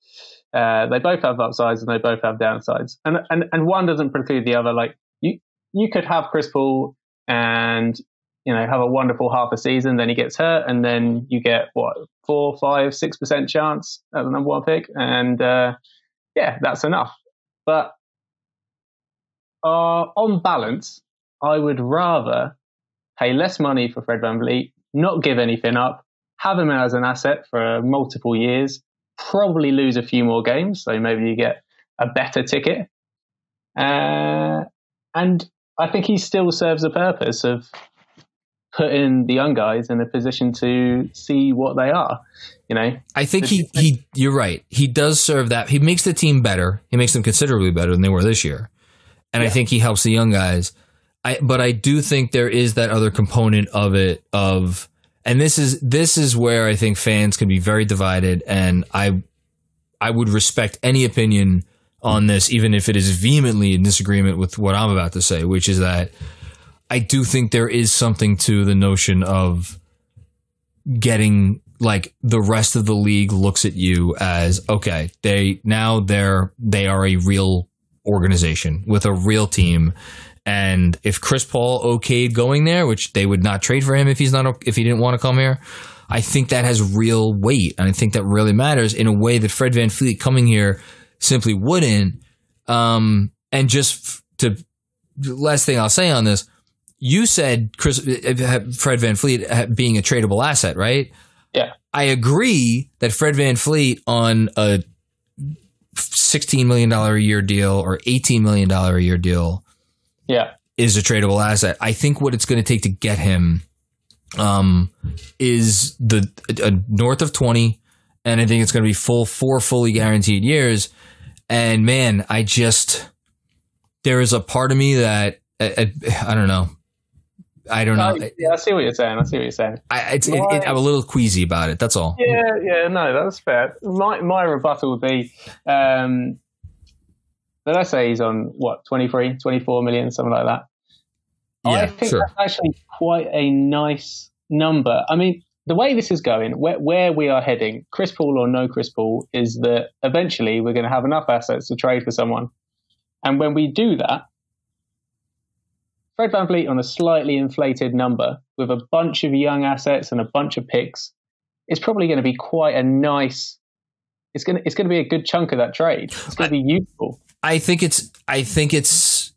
uh, they both have upsides and they both have downsides, and and and one doesn't preclude the other. Like you you could have Chris Paul and you know have a wonderful half a season, then he gets hurt, and then you get what four, five, six percent chance at the number one pick, and uh, yeah, that's enough. But uh, on balance, I would rather pay less money for Fred VanVleet, not give anything up, have him as an asset for multiple years, probably lose a few more games, so maybe you get a better ticket. Uh, and I think he still serves a purpose of putting the young guys in a position to see what they are. You know, I think he, he, you're right. He does serve that. He makes the team better. He makes them considerably better than they were this year. And I think he helps the young guys. I, but I do think there is that other component of it of, and this is, this is where I think fans can be very divided. And I, I would respect any opinion on this, even if it is vehemently in disagreement with what I'm about to say, which is that I do think there is something to the notion of getting like the rest of the league looks at you as okay, they now they're they are a real organization with a real team. And if Chris Paul okayed going there, which they would not trade for him if he's not if he didn't want to come here, I think that has real weight, and I think that really matters in a way that Fred VanVleet coming here simply wouldn't. Um, and just to last thing I'll say on this, you said Chris eh, eh, Fred VanVleet eh, being a tradable asset, right? Yeah. I agree that Fred VanVleet on a $16 million a year deal or $18 million a year deal yeah, is a tradable asset. I think what it's going to take to get him um, is the uh, north of 20 and I think it's going to be full four fully guaranteed years. And man, I just there is a part of me that I, I, I don't know. I don't know. I, yeah, I see what you're saying. I see what you're saying. I, it's, it, it, I'm a little queasy about it. That's all. Yeah, yeah, no, that's fair. My my rebuttal would be, um, let's say he's on what 23, 24 million, something like that. I think sure. that's actually quite a nice number. I mean, the way this is going, where, where we are heading, Chris Paul or no Chris Paul, is that eventually we're going to have enough assets to trade for someone. And when we do that, Fred VanVleet on a slightly inflated number with a bunch of young assets and a bunch of picks is probably going to be quite a nice. It's going to it's to be a good chunk of that trade. It's going to be useful. I think it's. I think it's.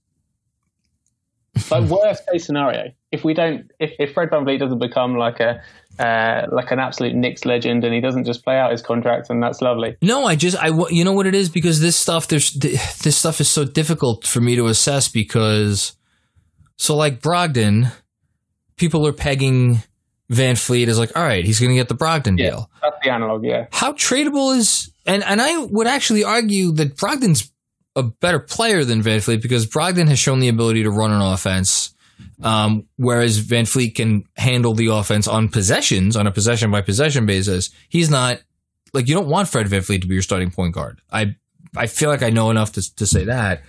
But worst case scenario, if we don't, if, if Fred VanVleet doesn't become like a uh, like an absolute Knicks legend and he doesn't just play out his contract, and that's lovely. No, I just I you know what it is because this stuff there's this stuff is so difficult for me to assess because so like Brogdon, people are pegging VanVleet is like all right he's going to get the Brogdon Yeah. deal. That's the analog, yeah. How tradable is and and I would actually argue that Brogdon's a better player than VanVleet because Brogdon has shown the ability to run an offense. Um, whereas VanVleet can handle the offense on possessions on a possession by possession basis. He's not like you don't want Fred VanVleet to be your starting point guard. I I feel like I know enough to to say that.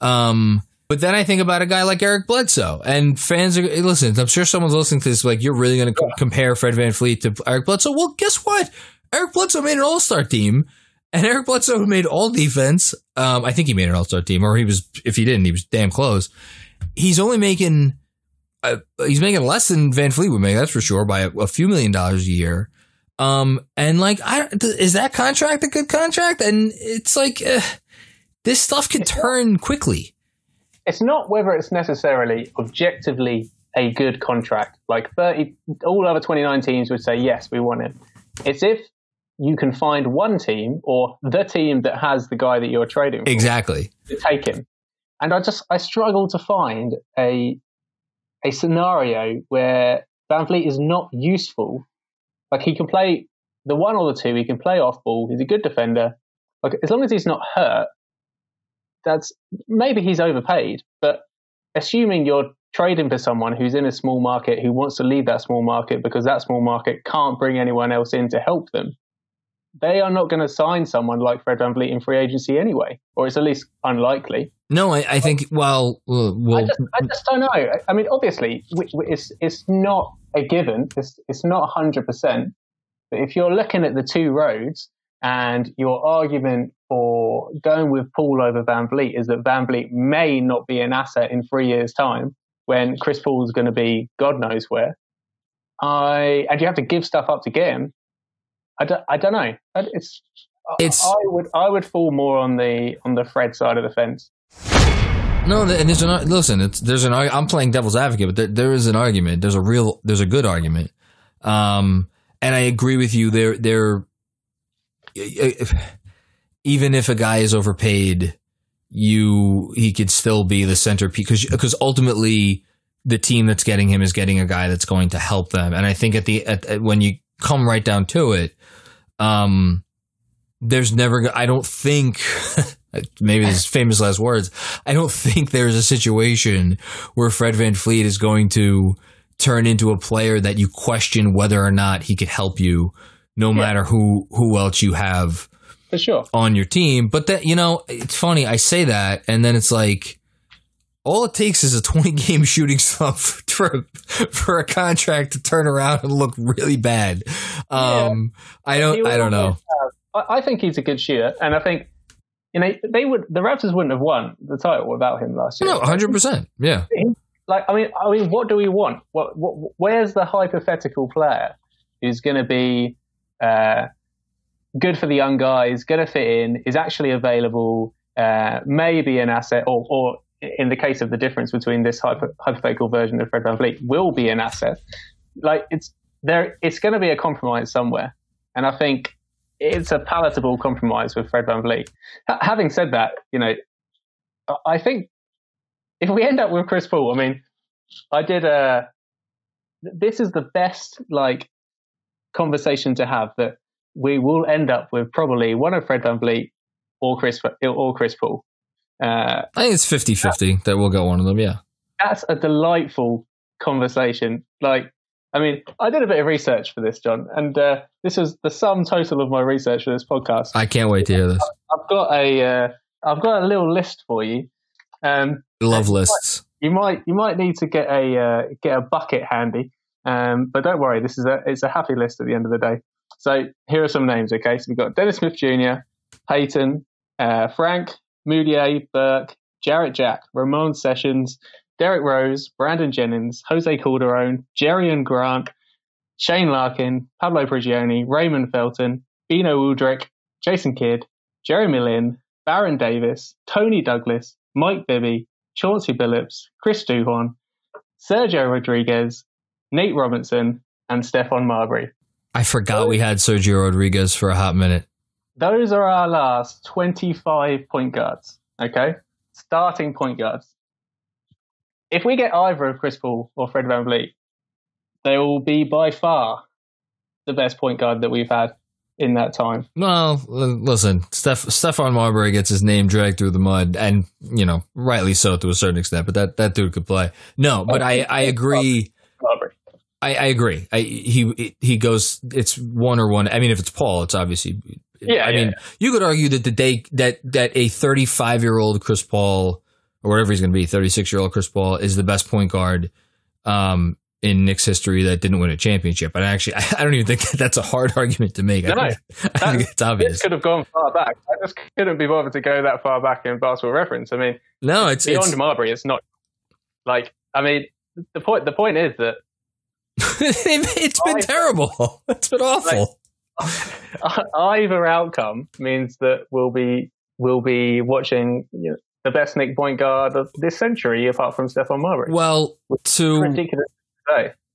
Um, But then I think about a guy like Eric Bledsoe, and fans are listen. I'm sure someone's listening to this. Like, you're really going to co- compare Fred VanVleet to Eric Bledsoe? Well, guess what? Eric Bledsoe made an All Star team, and Eric Bledsoe <laughs> made All Defense. Um, I think he made an All Star team, or he was. If he didn't, he was damn close. He's only making. Uh, he's making less than VanVleet would make. That's for sure by a, a few million dollars a year. Um, and like, I is that contract a good contract? And it's like, uh, this stuff can turn quickly. It's not whether it's necessarily objectively a good contract. Like 30, all other 29 teams would say, yes, we want him. It's if you can find one team or the team that has the guy that you're trading for Exactly. to take him. And I just, I struggle to find a, a scenario where VanVleet is not useful. Like he can play the one or the two, he can play off ball. He's a good defender. Like as long as he's not hurt, that's maybe he's overpaid. But assuming you're trading for someone who's in a small market who wants to leave that small market because that small market can't bring anyone else in to help them, they are not going to sign someone like Fred VanVleet in free agency anyway, or it's at least unlikely. No, I, I think. Well, I just, I just don't know. I- mean, obviously, it's it's not a given. It's it's not hundred percent. But if you're looking at the two roads and your argument for going with Paul over VanVleet is that VanVleet may not be an asset in three years' time when Chris Paul's going to be God knows where. I and you have to give stuff up to get him. I don't, I don't know. It's It's- I would I would fall more on the on the Fred side of the fence. no. And there's an listen. It's there's an. I'm playing devil's advocate, but there, there is an argument. There's a real. There's a good argument. Um, and I agree with you. There, there. If- Even if a guy is overpaid, you he could still be the centerpiece because because ultimately the team that's getting him is getting a guy that's going to help them. And I think at the at, when you come right down to it, um, there's never. I don't think. <laughs> Maybe his famous last words. I don't think there's a situation where Fred VanVleet is going to turn into a player that you question whether or not he could help you, no matter who who else you have For sure. on your team. But that you know, it's funny. I say that, and then it's like all it takes is a 20 <laughs> game shooting slump for for a contract to turn around and look really bad. Um, I don't. I don't know. have- I, I think he's a good shooter, and I think you know they would. The Raptors wouldn't have won the title without him last year. No, 100. percent Yeah. Like, I mean, I mean, what do we want? What, what where's the hypothetical player who's going to be uh, good for the young guys, going to fit in, is actually available, uh, maybe an asset, or, or in the case of the difference between this hypo- hypothetical version of Fred VanVleet, will be an asset. Like it's there, it's going to be a compromise somewhere, and I think it's a palatable compromise with Fred VanVleet. Ha- having said that, you know, I- I think if we end up with Chris Paul, I mean, I did a. This is the best like conversation to have that we will end up with probably one of Fred VanVleet or Chris or Chris Paul. Uh, I think it's 50 50 that we'll get one of them. Yeah. that's a delightful conversation. Like, I mean, I did a bit of research for this, John, and uh, this was the sum total of my research for this podcast. I can't wait to hear this. I've got a, uh, I've got a little list for you. Um, Love lists. you might, you might need to get a, uh, get a bucket handy. Um, but don't worry, this is a, it's a happy list at the end of the day. So here are some names. Okay, so we've got Dennis Smith Jr., Payton, uh, Frank, Mudiay, Burke, Jarrett Jack, Ramon Sessions, Derrick Rose, Brandon Jennings, Jose Calderon, Jerian Grant, Shane Larkin, Pablo Prigioni, Raymond Felton, Beno Udrih, Jason Kidd, Jeremy Lin, Baron Davis, Toney Douglas, Mike Bibby, Chauncey Billups, Chris Duhon, Sergio Rodriguez, Nate Robinson, and Stephon Marbury. I forgot we had Sergio Rodriguez for a hot minute. Those are our last 25 point guards, okay? Starting point guards. If we get either of Chris Paul or Fred VanVleet, they will be by far the best point guard that we've had in that time. Well, listen, Steph, Stephon Marbury gets his name dragged through the mud, and you know, rightly so to a certain extent. But that that dude could play. No, but oh, I I agree. Marbury. I, I agree. I, he he goes. It's one or one. I mean, if it's Paul, it's obviously. Yeah, I yeah. mean, you could argue that the day that that a 35 year old Chris Paul or whatever he's going to be, 36 year old Chris Paul is the best point guard um, in Knicks history that didn't win a championship. And actually, I don't even think <laughs> that's a hard argument to make. I, No, think, <laughs> I think it's obvious. This could have gone far back. I just couldn't be bothered to go that far back in basketball reference. I mean, No, it's, beyond it's Marbury, it's not like. I mean, the point. The point is that <laughs> it's been terrible. <laughs> It's been awful. <laughs> either outcome means that we'll be we'll be watching you know, the best Knick point guard of this century, apart from Stephon Marbury. well, to ridiculous.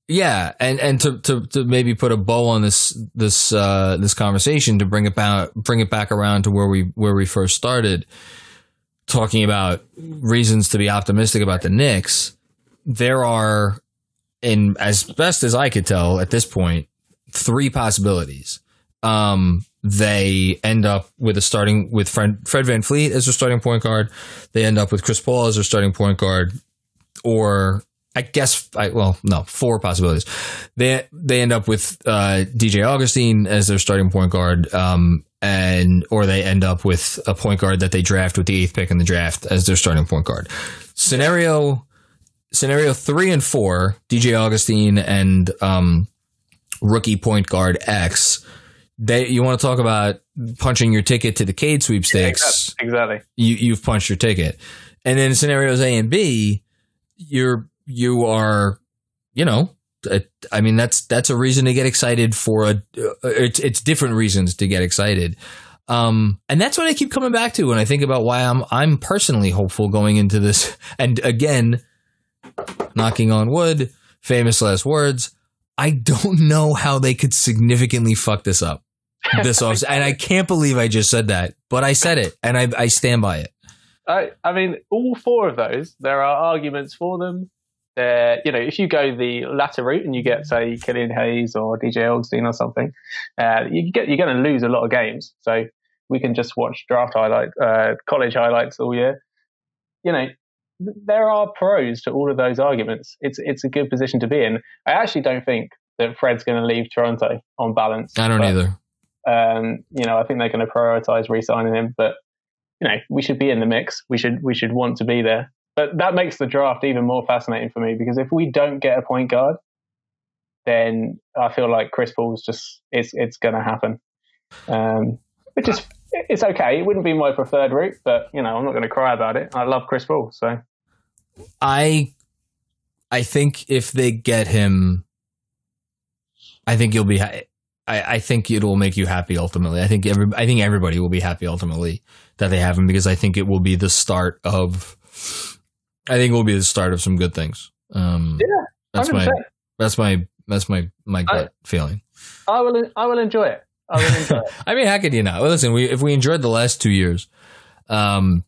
Yeah, and and to, to to maybe put a bow on this this uh, this conversation to bring it back bring it back around to where we where we first started talking about reasons to be optimistic about the Knicks. There are, in as best as I could tell at this point, three possibilities. Um, they end up with a starting with Fred, Fred VanVleet as their starting point guard. They end up with Chris Paul as their starting point guard, or I guess I well no four possibilities. They they end up with uh, DJ Augustin as their starting point guard, um, and or they end up with a point guard that they draft with the eighth pick in the draft as their starting point guard. Scenario scenario three and four, DJ Augustin and um, rookie point guard X. They you want to talk about punching your ticket to the Cade sweepstakes? Exactly. you you've punched your ticket. And then scenarios A and B, you're you are, you know, I mean that's that's a reason to get excited for a. Uh, it's it's different reasons to get excited, um, and that's what I keep coming back to when I think about why I'm I'm personally hopeful going into this. <laughs> And again, knocking on wood, famous last words. I don't <laughs> know how they could significantly fuck this up this <laughs> off, and I can't believe I just said that, but I said it, and I I stand by it. I, I mean, all four of those, there are arguments for them. There, you know, if you go the latter route and you get, say, Killian Hayes or DJ Augustin or something, uh, you get you're going to lose a lot of games. So we can just watch draft highlight, uh, college highlights all year. You know, there are pros to all of those arguments. It's it's a good position to be in. I actually don't think that Fred's going to leave Toronto on balance. I don't but, either. Um, you know, I think they're going to prioritize re-signing him, but you know, we should be in the mix. We should we should want to be there. But that makes the draft even more fascinating for me because if we don't get a point guard, then I feel like Chris Paul's just it's it's going to happen. Um, which is it's okay. It wouldn't be my preferred route, but you know, I'm not going to cry about it. I love Chris Paul, so I I think if they get him, I think you'll be. I, I think it will make you happy ultimately. I think every I think everybody will be happy ultimately that they have him because I think it will be the start of. I think it will be the start of some good things. Um, yeah, that's my 100%. that's my that's my my gut feeling. I will I will. I will enjoy it. <laughs> I mean, how could you not? Well, listen, we if we enjoyed the last two years, um,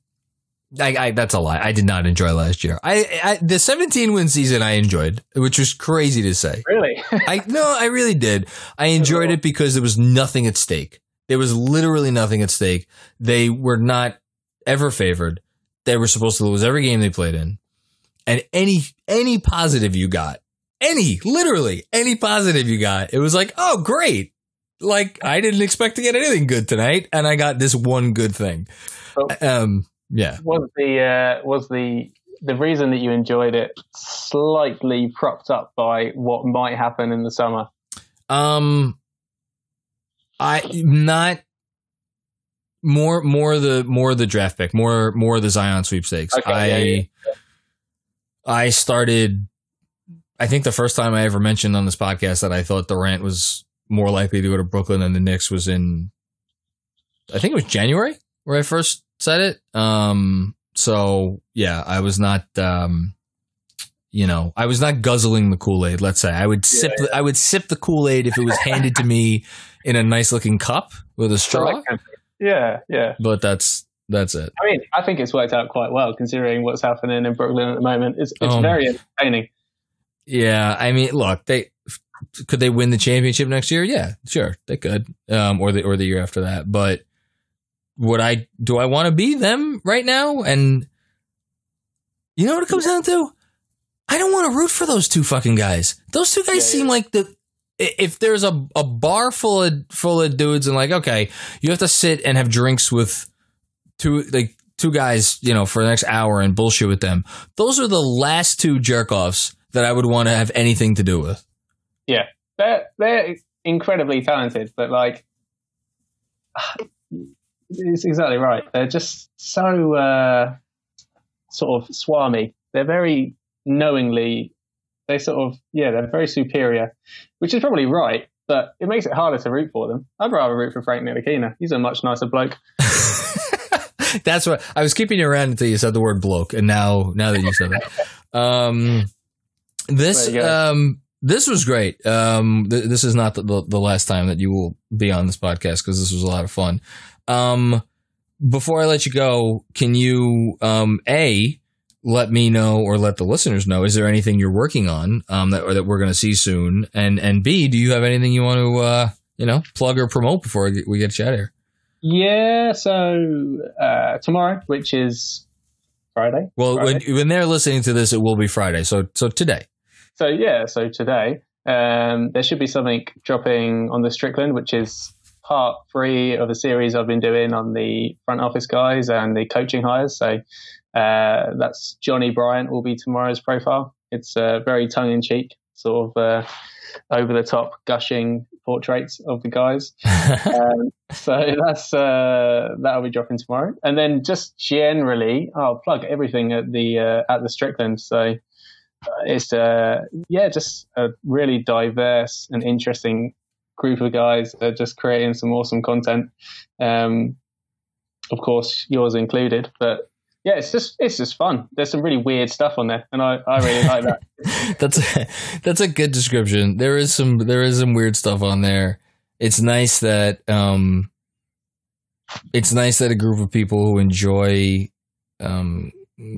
I, I that's a lie. I did not enjoy last year. I, I the 17 win season I enjoyed, which was crazy to say. Really, <laughs> I no, I really did. I enjoyed it because there was nothing at stake. There was literally nothing at stake. They were not ever favored. They were supposed to lose every game they played in. And any any positive you got, any literally any positive you got, it was like, "Oh, great." Like I didn't expect to get anything good tonight and I got this one good thing. Um yeah. was the uh, was the the reason that you enjoyed it slightly propped up by what might happen in the summer? Um, I not more more the more the draft pick, more more the Zion sweepstakes. Okay, I yeah, yeah. I started. I think the first time I ever mentioned on this podcast that I thought Durant was more likely to go to Brooklyn than the Knicks was in. I think it was January where I first said it. Um. So yeah, I was not. Um. You know, I was not guzzling the Kool Aid. Let's say I would sip. The, I would sip the Kool Aid if it was handed to me in a nice looking cup with a straw. Yeah, yeah. But that's that's it. I mean, I think it's worked out quite well considering what's happening in Brooklyn at the moment. It's it's Um, very entertaining. Yeah, I mean, look, they could they win the championship next year? Yeah, sure, they could, um, or the or the year after that. But would I? Do I want to be them right now? And you know what it comes down to? I don't want to root for those two fucking guys. Those two guys Yeah, seem like the. If there's a, a bar full of full of dudes and like okay, you have to sit and have drinks with two like two guys, you know, for the next hour and bullshit with them. Those are the last two jerk offs that I would want to have anything to do with. Yeah, they're they're incredibly talented, but like, it's exactly right. They're just so uh, sort of swami. They're very knowingly. They sort of yeah, they're very superior, which is probably right, but it makes it harder to root for them. I'd rather root for Frank Ntilikina. He's a much nicer bloke. <laughs> That's what I was keeping you around until you said the word bloke, and now now that you said it, um, this There you go. um, this was great. Um, th- this is not the, the, the last time that you will be on this podcast because this was a lot of fun. Um, before I let you go, can you um, a let me know or let the listeners know? Is there anything you're working on um, that or that we're going to see soon? And and b do you have anything you want to uh, you know plug or promote before we get- a chat here? Yeah, so uh, tomorrow, which is Friday. Well, when, when they're listening to this, it will be Friday. So, so today. So yeah, so today um, there should be something dropping on the Strickland, which is part three of a series I've been doing on the front office guys and the coaching hires. So uh, that's Johnnie Bryant will be tomorrow's profile. It's uh, very tongue in cheek, sort of uh, over the top, gushing portraits of the guys. <laughs> um, so that's uh, that'll be dropping tomorrow, and then just generally, I'll plug everything at the uh, at the Strickland. So it's uh, yeah, just a really diverse and interesting group of guys that are just creating some awesome content. Um, of course, yours included, but yeah, it's just it's just fun. There's some really weird stuff on there, and I, I really like that. <laughs> that's a, that's a good description. There is some there is some weird stuff on there. It's nice that um, it's nice that a group of people who enjoy um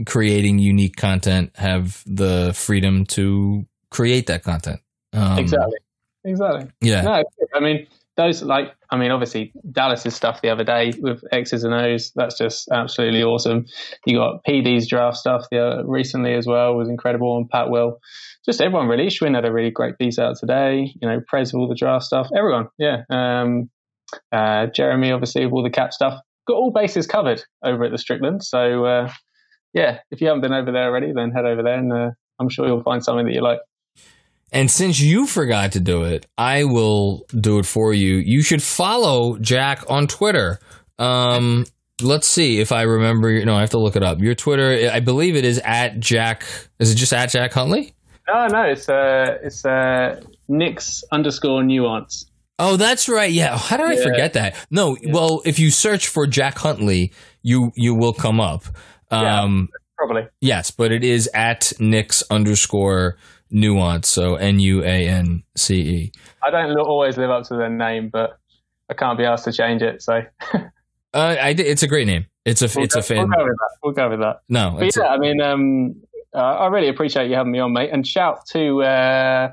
creating unique content have the freedom to create that content. Um, exactly, exactly. Yeah. No, I mean those like I mean obviously Dallas's stuff the other day with X's and O's that's just absolutely awesome. You got PD's draft stuff the other, recently as well was incredible and Pat Will. Just everyone really. Schwinn had a really great piece out today. You know, Prez with all the draft stuff. Everyone, yeah. Um, uh, Jeremy obviously with all the cap stuff. Got all bases covered over at the Strickland. So uh, yeah, if you haven't been over there already, then head over there and uh, I'm sure you'll find something that you like. And since you forgot to do it, I will do it for you. You should follow Jack on Twitter. Um, let's see if I remember. your- No, I have to look it up. Your Twitter, I believe it is at Jack. Is it just at Jack Huntley? No, no, it's uh, it's uh, Knicks underscore nuance. Oh, that's right. Yeah. How did I forget that? No. Well, if you search for Jack Huntley, you you will come up. Yeah. Um, Probably. Yes, but it is at Knicks underscore nuance. So N U A N C E. I don't always live up to their name, but I can't be asked to change it. So <laughs> Uh, I, it's a great name. It's a we'll, it's go, a fan. we'll go with that. We'll go with that. No, But yeah, I mean, um, uh, I really appreciate you having me on, mate. And shout to uh,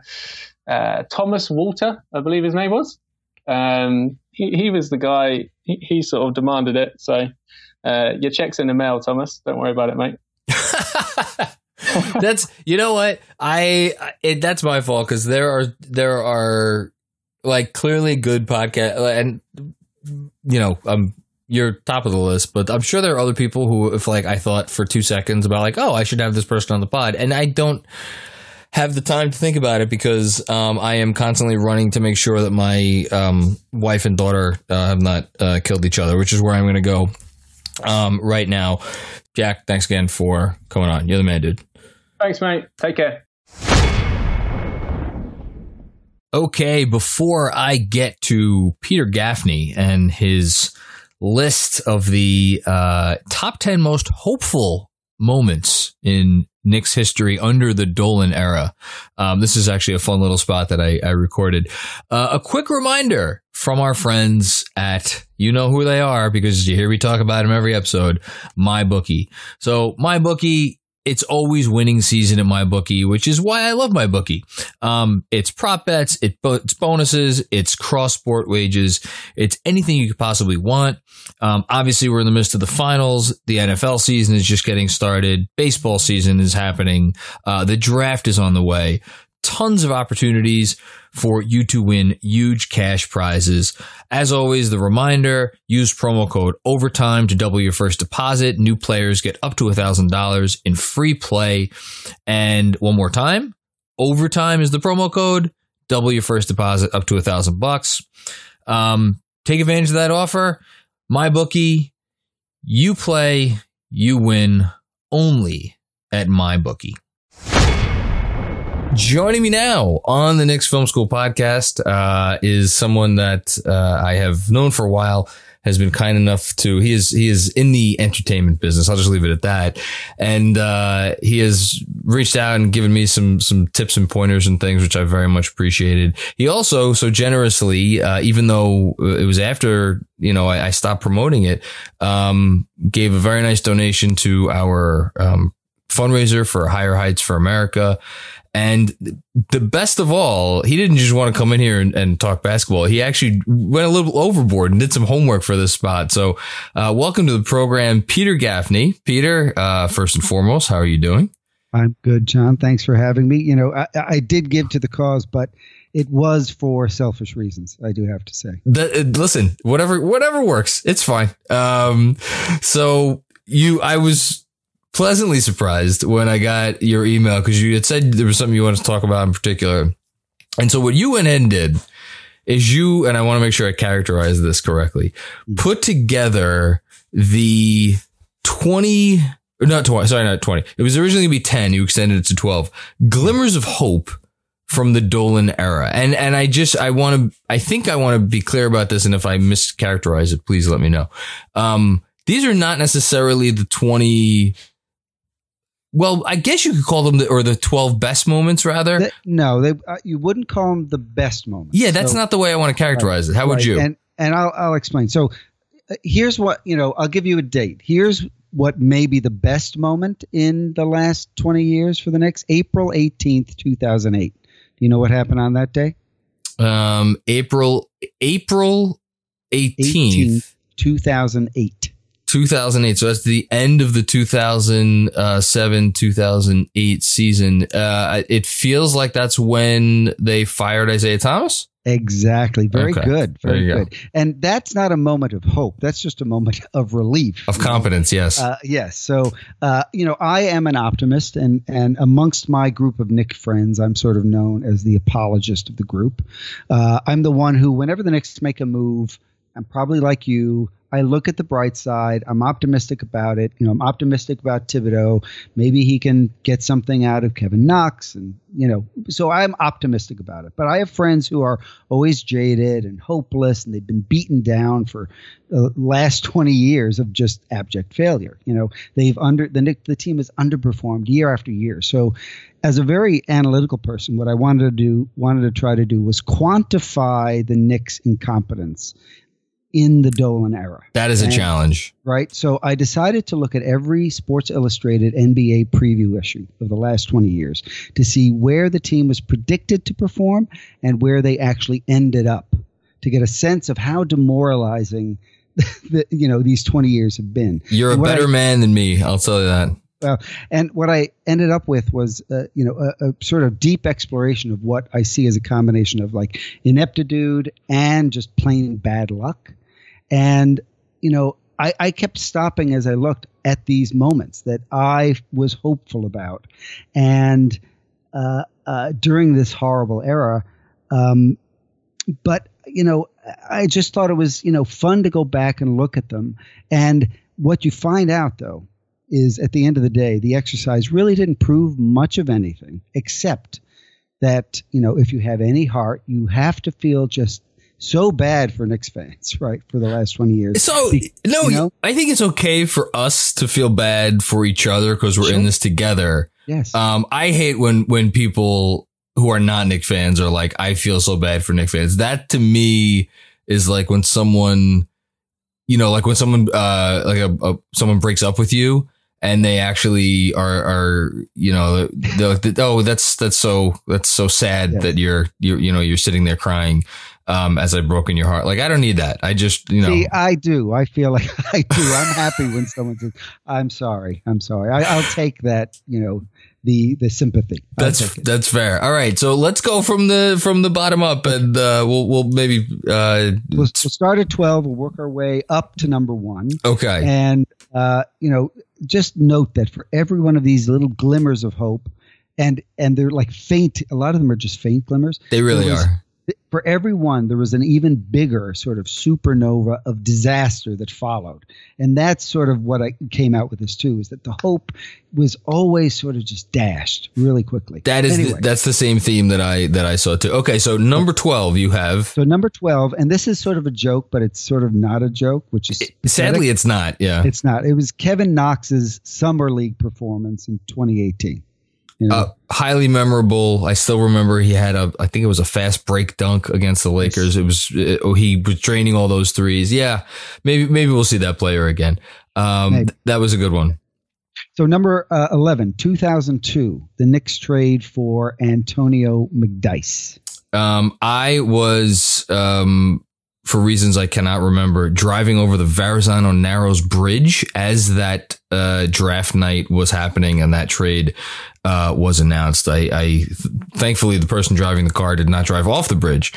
uh, Thomas Walter, I believe his name was. Um, he, he was the guy. He, he sort of demanded it. So uh, your check's in the mail, Thomas. Don't worry about it, mate. <laughs> that's you know what I it, that's my fault because there are there are like clearly good podcast and you know um you're top of the list, but I'm sure there are other people who if like I thought for two seconds about like oh I should have this person on the pod and I don't have the time to think about it because um, I am constantly running to make sure that my um, wife and daughter uh, have not uh, killed each other, which is where I'm going to go um, right now. Jack, thanks again for coming on. You're the man, dude. Thanks, mate. Take care. Okay, before I get to Peter Gaffney and his list of the uh, top 10 most hopeful moments in Knicks history under the Dolan era, um, this is actually a fun little spot that I, I recorded. Uh, a quick reminder from our friends at, you know who they are because you hear me talk about them every episode, MyBookie. So, MyBookie it's always winning season at MyBookie, which is why I love MyBookie. Um, it's prop bets, it, it's bonuses, it's cross sport wages, it's anything you could possibly want. Um, obviously, we're in the midst of the finals. The NFL season is just getting started. Baseball season is happening. Uh, the draft is on the way. Tons of opportunities for you to win huge cash prizes. As always, the reminder, use promo code overtime to double your first deposit. New players get up to $1,000 in free play. And one more time, overtime is the promo code. Double your first deposit up to a thousand bucks. Um, take advantage of that offer. MyBookie, you play, you win only at MyBookie. Joining me now on the Knicks Film School podcast uh, is someone that uh, I have known for a while. Has been kind enough to he is he is in the entertainment business. I'll just leave it at that. And uh, he has reached out and given me some some tips and pointers and things, which I very much appreciated. He also so generously, uh, even though it was after you know I, I stopped promoting it, um, gave a very nice donation to our um, fundraiser for Higher Heights for America. And the best of all, he didn't just want to come in here and, and, talk basketball. He actually went a little overboard and did some homework for this spot. So, uh, welcome to the program, Peter Gaffney. Peter, uh, first and foremost, how are you doing? I'm good, John. Thanks for having me. You know, I, I did give to the cause, but it was for selfish reasons. I do have to say. The, uh, listen, whatever, whatever works, it's fine. Um, so you, I was pleasantly surprised when I got your email because you had said there was something you wanted to talk about in particular. And so what you went and did is you, and I want to make sure I characterize this correctly, put together the 20, not 20, sorry, not 20. It was originally going to be 10. You extended it to 12 glimmers of hope from the Dolan era. And, and I just, I want to, I think I want to be clear about this. And if I mischaracterize it, please let me know. Um, these are not necessarily the 20 well, I guess you could call them the, or the 12 best moments rather. The, no, they, uh, you wouldn't call them the best moments. Yeah, that's so, not the way I want to characterize right, it. How would right. you? And, and I'll, I'll explain. So uh, here's what, you know, I'll give you a date. Here's what may be the best moment in the last 20 years for the Knicks April 18th, 2008. Do you know what happened on that day? Um, April, April 18th, 18th 2008. 2008. So that's the end of the 2007 2008 season. Uh, it feels like that's when they fired Isiah Thomas. Exactly. Very okay. good. Very good. Go. And that's not a moment of hope. That's just a moment <laughs> of relief. Of confidence, know? yes. Uh, yes. So, uh, you know, I am an optimist, and, and amongst my group of Knick friends, I'm sort of known as the apologist of the group. Uh, I'm the one who, whenever the Knicks make a move, I'm probably like you. I look at the bright side. I'm optimistic about it. You know, I'm optimistic about Thibodeau. Maybe he can get something out of Kevin Knox, and you know, so I'm optimistic about it. But I have friends who are always jaded and hopeless, and they've been beaten down for the last 20 years of just abject failure. You know, they've under the the team has underperformed year after year. So, as a very analytical person, what I wanted to do, wanted to try to do, was quantify the Knicks' incompetence in the Dolan era. That is a and, challenge. Right. So I decided to look at every Sports Illustrated NBA preview issue of the last 20 years to see where the team was predicted to perform and where they actually ended up to get a sense of how demoralizing <laughs> the, you know these 20 years have been. You're a better I, man than me, I'll tell you that. Uh, and what I ended up with was, uh, you know, a, a, sort of deep exploration of what I see as a combination of like ineptitude and just plain bad luck. And, you know, I, I kept stopping as I looked at these moments that I was hopeful about. And uh, uh, during this horrible era, um, but, you know, I just thought it was, you know, fun to go back and look at them. And what you find out, though, is at the end of the day, the exercise really didn't prove much of anything except that, you know, if you have any heart, you have to feel just so bad for Knicks fans, <laughs> right, for the last 20 years. So, Be, no, you know? I think it's okay for us to feel bad for each other because we're sure. in this together. Yes. Um, I hate when, when people who are not Knick fans are like, I feel so bad for Knick fans. That to me is like when someone, you know, like when someone, uh, like a, a someone breaks up with you and they actually are are you know oh that's that's so that's so sad yeah. that you're you're you know you're sitting there crying um, as I've broken your heart. Like I don't need that. I just you know. See, I do. I feel like <laughs> I do. I'm happy when someone says, "I'm sorry. I'm sorry." I, will take that. You know the the sympathy. I'll That's that's fair. All right, so let's go from the from the bottom up, and uh, we'll we'll maybe uh, We'll, we'll start at twelve. We'll work our way up to number one. okay. And uh, you know, just note that for every one of these little glimmers of hope, and and they're like faint. A lot of them are just faint glimmers. They really was- are. For everyone, there was an even bigger sort of supernova of disaster that followed, and that's sort of what I came out with this too. Is that the hope was always sort of just dashed really quickly. That is anyway. the, that's the same theme that I that I saw too. Okay, so number twelve, you have. so number twelve, and this is sort of a joke, but it's sort of not a joke, which is Sadly, it's not. Yeah. It's not. It was Kevin Knox's summer league performance in 2018. You know, Uh, highly memorable. I still remember he had a, I think it was a fast break dunk against the Lakers. It was, it, oh, he was draining all those threes. Yeah. Maybe, maybe we'll see that player again. Um, Maybe. that was a good one. so number uh, 11, 2002, the Knicks trade for Antonio McDyess. Um, I was, um, for reasons I cannot remember, driving over the Verrazano Narrows Bridge as that uh, draft night was happening and that trade uh, was announced. I, I thankfully the person driving the car did not drive off the bridge.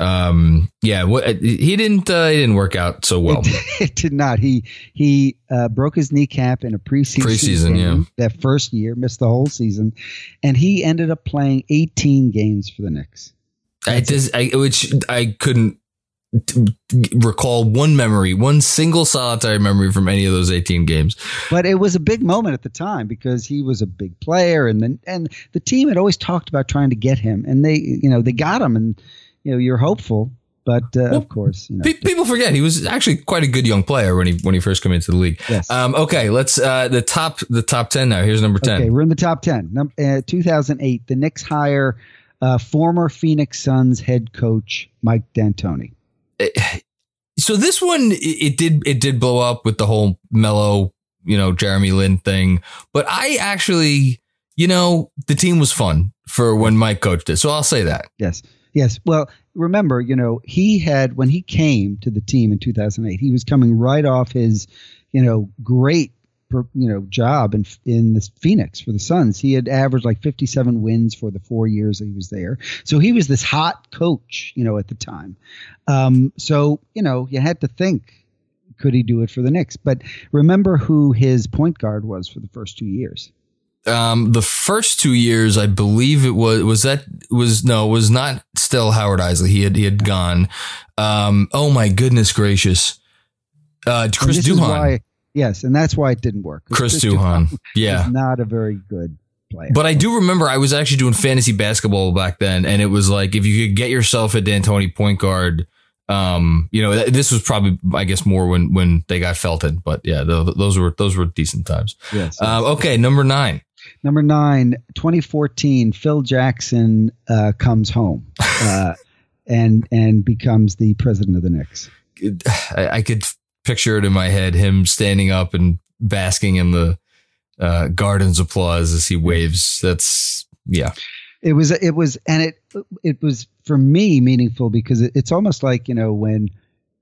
Um, yeah, what, he didn't. Uh, he didn't work out so well. <laughs> it did not. He he uh, broke his kneecap in a preseason. Preseason, game That first year, missed the whole season, and he ended up playing 18 games for the Knicks. I just, I, which I couldn't recall one memory, one single solitary memory from any of those 18 games. But it was a big moment at the time because he was a big player, and then and the team had always talked about trying to get him, and they you know they got him, and you know you're hopeful, but uh, of course you know Pe- people forget he was actually quite a good young player when he when he first came into the league. Yes. Um, okay, let's uh, the top the top ten now. Here's number ten. Okay, we're in the top 10. Num- uh, 2008, the Knicks hire uh, former Phoenix Suns head coach Mike D'Antoni. So this one it, did it did blow up with the whole Melo you know Jeremy Lin thing, but I actually you know the team was fun for when Mike coached it. So I'll say that. Yes. Yes. Well, remember, you know, he had, when he came to the team in 2008, he was coming right off his, you know, great, per- you know, job in, in the Phoenix for the Suns. He had averaged like 57 wins for the four years that he was there. So he was this hot coach, you know, at the time. Um, so, you know, you had to think, could he do it for the Knicks? But remember who his point guard was for the first two years. Um, the first two years, I believe it was was that was no, it was not still Howard Eisley. He had he had gone. Um, oh my goodness gracious, uh, Chris Duhon. Yes, and that's why it didn't work. Chris Duhon. Yeah. not a very good player. But I do remember I was actually doing fantasy basketball back then, and it was like if you could get yourself a D'Antoni point guard, um, you know, th- this was probably I guess more when when they got Felton, but yeah, th- those were those were decent times. yes. Um, okay, number nine. Number nine, 2014, Phil Jackson uh, comes home <laughs> uh, and and becomes the president of the Knicks. I, I could picture it in my head, him standing up and basking in the uh, garden's applause as he waves. That's yeah. It was it was and it it was for me meaningful because it, it's almost like you know when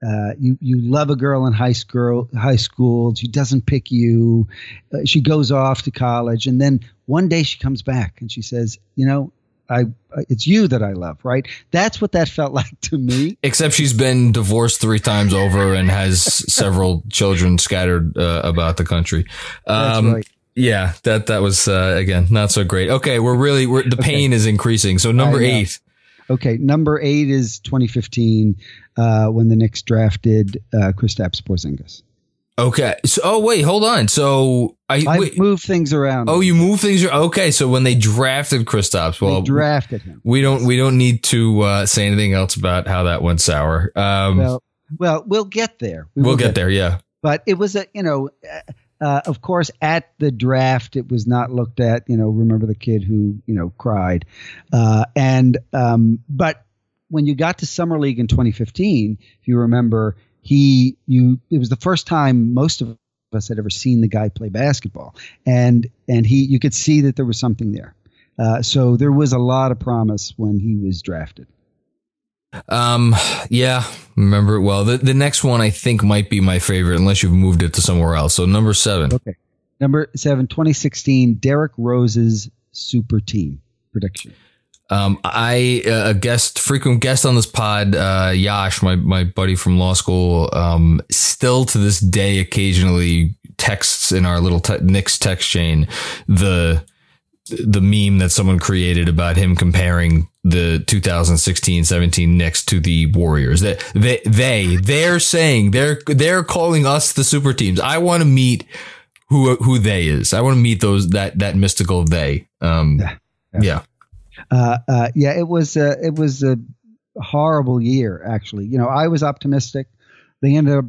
uh, you you love a girl in high school high school she doesn't pick you uh, she goes off to college and then one day she comes back and she says you know I it's you that I love right that's what that felt <laughs> like to me Except she's been divorced three times over and has several children scattered uh, about the country. Um, right Yeah, that that was uh, again not so great. Okay, we're really we're, the pain is increasing. So number eight. Okay, number eight is 2015 uh, when the Knicks drafted uh, Kristaps Porzingis. Okay. So oh wait, hold on. So I I wait. moved things around. Oh, you move things. Okay, so when they drafted Kristaps, They well, drafted him. we don't we don't need to uh, say anything else about how that went sour. Um, Well, well, we'll get there. We we'll will get there. Yeah. But it was a, you know, uh, uh, of course, at the draft, it was not looked at. You know, remember the kid who you know cried, uh, and um, but when you got to summer league in 2015, if you remember, he you it was the first time most of us had ever seen the guy play basketball, and and he you could see that there was something there. Uh, so there was a lot of promise when he was drafted. Um, yeah, remember it well. The the next one I think might be my favorite, unless you've moved it to somewhere else. So number seven. Okay. Number seven, 2016, Derrick Rose's super team prediction. Um, I uh, a guest, frequent guest on this pod, uh, Yash, my my buddy from law school, um, still to this day occasionally texts in our little te- Knicks text chain the the meme that someone created about him comparing the 2016-17 Knicks to the Warriors. They they they they're saying they're they're calling us the super teams. I want to meet who who they is. I want to meet those that that mystical they. Um, yeah. yeah. Uh, uh, yeah, it was a, it was a horrible year actually. You know, I was optimistic. They ended up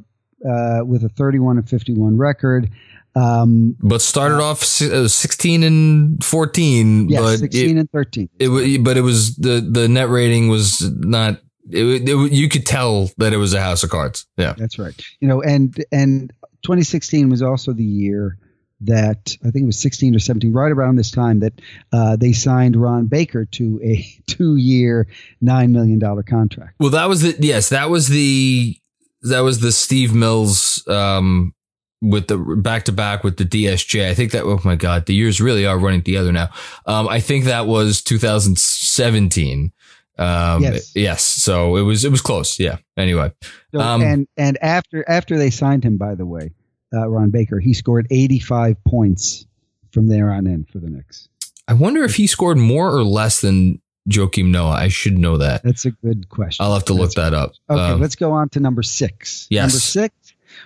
uh, with a 31 and 51 record. Um, but started off uh, 16 and 14. Yeah, but 16 it, and 13. It, but it was the, the net rating was not, it, it, you could tell that it was a house of cards. Yeah. That's right. You know, and, and 2016 was also the year that I think it was 16 or 17, right around this time that uh, they signed Ron Baker to a <laughs> two-year, nine million dollar contract. Well, that was the yes, that was the that was the Steve Mills um, with the back to back with the DSJ. I think that oh my god, the years really are running together now. Um, I think that was 2017. Um, yes. yes. So it was it was close. Yeah. Anyway. So, um, and and after after they signed him, by the way, uh, Ron Baker, he scored 85 points from there on in for the Knicks. I wonder if he scored more or less than Joakim Noah. I should know that. That's a good question. I'll have to look That's that up. Okay, um, let's go on to number six. Yes. Number six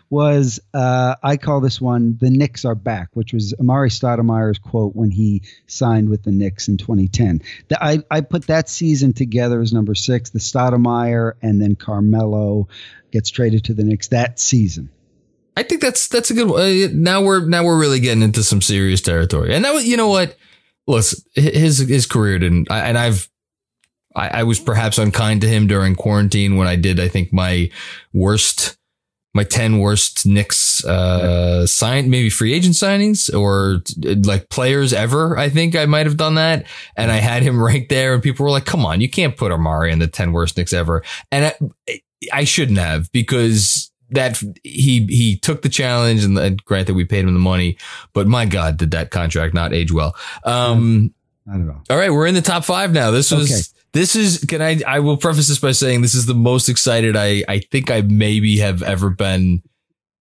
was uh, I call this one "The Knicks Are Back," which was Amar'e Stoudemire's quote when he signed with the Knicks in 2010. The, I I put that season together as number six. The Stoudemire and then Carmelo gets traded to the Knicks that season. I think that's that's a good one. Uh, now we're now we're really getting into some serious territory. And that was, you know what? Listen, his his career didn't. I, and I've I, I, was perhaps unkind to him during quarantine when I did. I think my worst, my ten worst Knicks uh, sign maybe free agent signings or like players ever. I think I might have done that, and I had him <laughs> right there, and people were like, "Come on, you can't put Amar'e in the ten worst Knicks ever," and I, I shouldn't have because that he he took the challenge and, and granted we paid him the money, but my God, did that contract not age well? Um, I don't know. All right, we're in the top five now. This was okay. this is can I I will preface this by saying this is the most excited I I think I maybe have ever been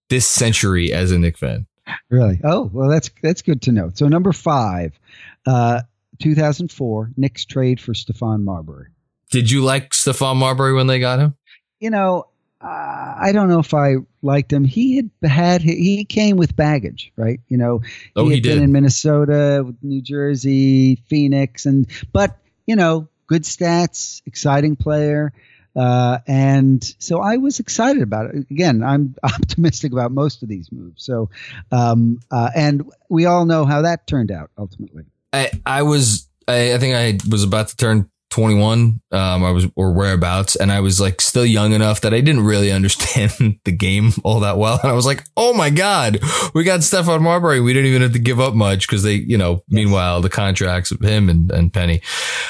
this century as a Knick fan. Really? Oh well, that's that's good to know. So number five, uh, 2004, Knicks trade for Stephon Marbury. Did you like Stephon Marbury when they got him? You know, uh, I don't know if I liked him. He had had he came with baggage, right? You know, oh, he had he been in Minnesota, New Jersey, Phoenix, and but you know, good stats, exciting player. Uh, and so I was excited about it. Again, I'm <laughs> optimistic about most of these moves. So, um, uh, and we all know how that turned out ultimately. I, I was, I, I think I was about to turn 21 um i was or whereabouts and i was like still young enough that i didn't really <laughs> understand the game all that well and i was like oh my god we got stephon marbury we didn't even have to give up much because they you know yes. meanwhile the contracts of him and, and penny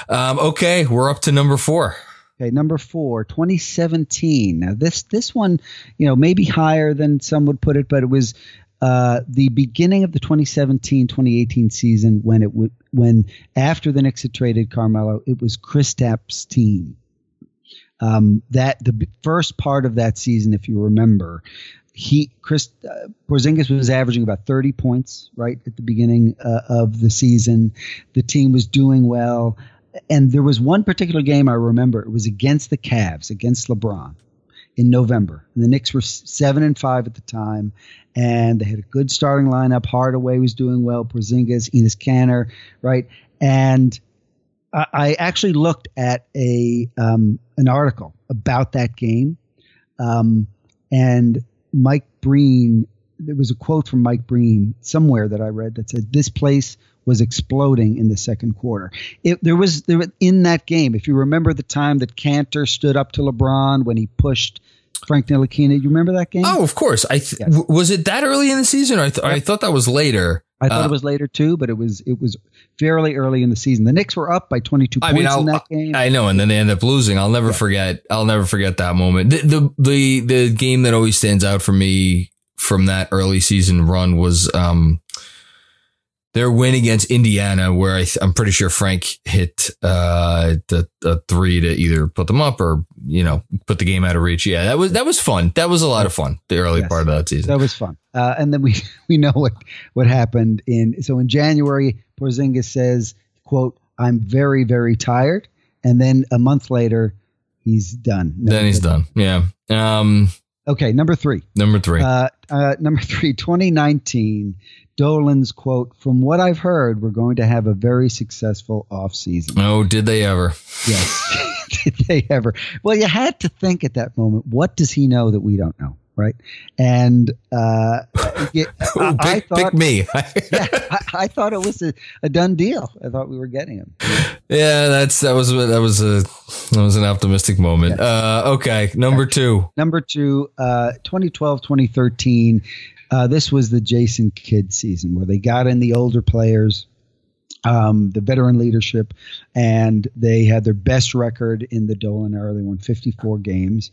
um okay we're up to number four Okay, number four, 2017. Now this this one, you know, maybe higher than some would put it, but it was uh, the beginning of the 2017-2018 season when it when after the Knicks had traded Carmelo, it was Kristaps' team. Um, that the first part of that season, if you remember, he Chris uh, Porzingis was averaging about 30 points right at the beginning uh, of the season. The team was doing well, and there was one particular game I remember. It was against the Cavs, against LeBron in November. And the Knicks were seven and five at the time, and they had a good starting lineup. Hardaway was doing well, Porzingis, Enes Kanter, right? And I, I actually looked at a um, an article about that game, um, and Mike Breen. There was a quote from Mike Breen somewhere that I read that said, "This place was exploding in the second quarter. It, there was there in that game. If you remember the time that Kanter stood up to LeBron when he pushed Frank Ntilikina. You remember that game? Oh, of course. I th- yes. was it that early in the season? I, th- yep. I thought that was later. I thought uh, it was later too, but it was it was fairly early in the season. The Knicks were up by 22 I points mean, in that game. I know, and then they end up losing. I'll never yeah. forget. I'll never forget that moment. The, the, the the game that always stands out for me from that early season run was um their win against Indiana, where I am pretty sure Frank hit uh, the, the three to either put them up or you know put the game out of reach. Yeah, that was that was fun. That was a lot of fun. The early Yes. part of that season. That was fun. Uh, and then we <laughs> we know what what happened in so in January, Porzingis says, "quote I'm very very tired," and then a month later, he's done. No, then he's done. Yeah. Um, Okay, number three. number three. Uh, uh, number three, 2019. Dolan's quote: "From what I've heard, we're going to have a very successful off season." oh, did they ever? Yes. <laughs> Did they ever? Well, you had to think at that moment, what does he know that we don't know, right? And uh, yeah, <laughs> pick, I thought, pick me. <laughs> yeah, I, I thought it was a, a done deal. I thought we were getting him. yeah, that's that was that was a that was an optimistic moment. Uh, okay, number two. Number two, uh, 2012, 2013. Uh, this was the Jason Kidd season where they got in the older players, um, the veteran leadership, and they had their best record in the Dolan era. They won 54 games.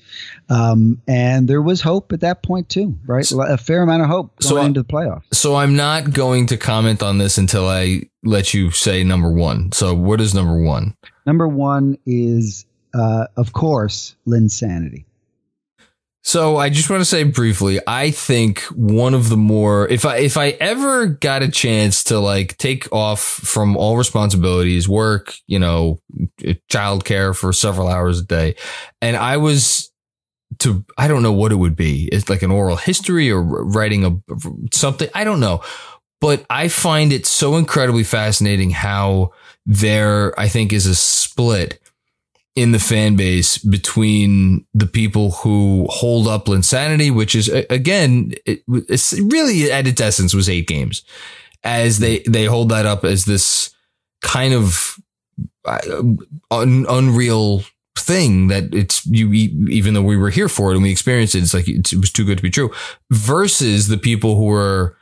Um, and there was hope at that point, too, right? A fair amount of hope going So, into the playoffs. So I'm not going to comment on this until I let you say number one. So what is number one? Number one is, uh, of course, Linsanity. So I just want to say briefly, I think one of the more if I if I ever got a chance to like take off from all responsibilities, work, you know, eh, childcare for several hours a day, and I was to I don't know what it would be. It's like an oral history or writing a something, I don't know. But I find it so incredibly fascinating how there I think is a split in the fan base between the people who hold up Linsanity, which is again, it, it's really at its essence was eight games, as they they hold that up as this kind of uh, un, unreal thing that it's you even though we were here for it and we experienced it, it's like it was too good to be true. Versus the people who were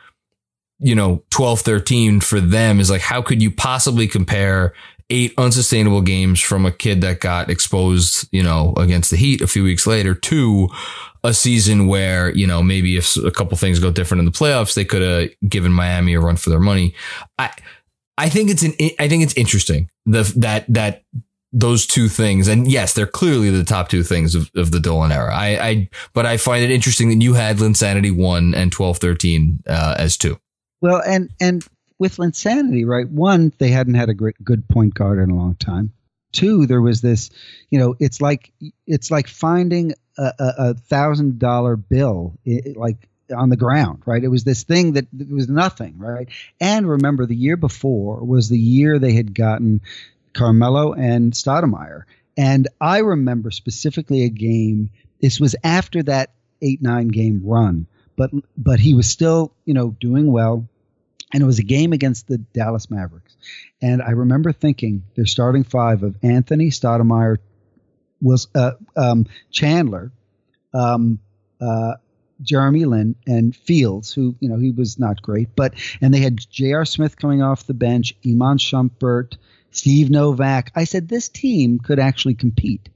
you know 12 13 for them is like how could you possibly compare eight unsustainable games from a kid that got exposed, you know, against the Heat a few weeks later to a season where, you know, maybe if a couple things go different in the playoffs, they could have given Miami a run for their money. I, I think it's an, I think it's interesting the, that, that those two things. And yes, they're clearly the top two things of, of the Dolan era. I, I, but I find it interesting that you had Linsanity one and 1213, uh, as two. Well, and and with Linsanity, right? One, they hadn't had a great good point guard in a long time. Two, there was this, you know, it's like it's like finding a, thousand dollar bill, like on the ground, right? It was this thing that was nothing, right? And remember, the year before was the year they had gotten Carmelo and Stoudemire, and I remember specifically a game. This was after that eight nine game run, but but he was still, you know, doing well and it was a game against the Dallas Mavericks. And I remember thinking their starting five of Anthony Stoudemire, was uh, um, Chandler, um, uh, Jeremy Lin, and Fields, who you know he was not great, but and they had J.R. Smith coming off the bench, Iman Shumpert, Steve Novak. I said this team could actually compete.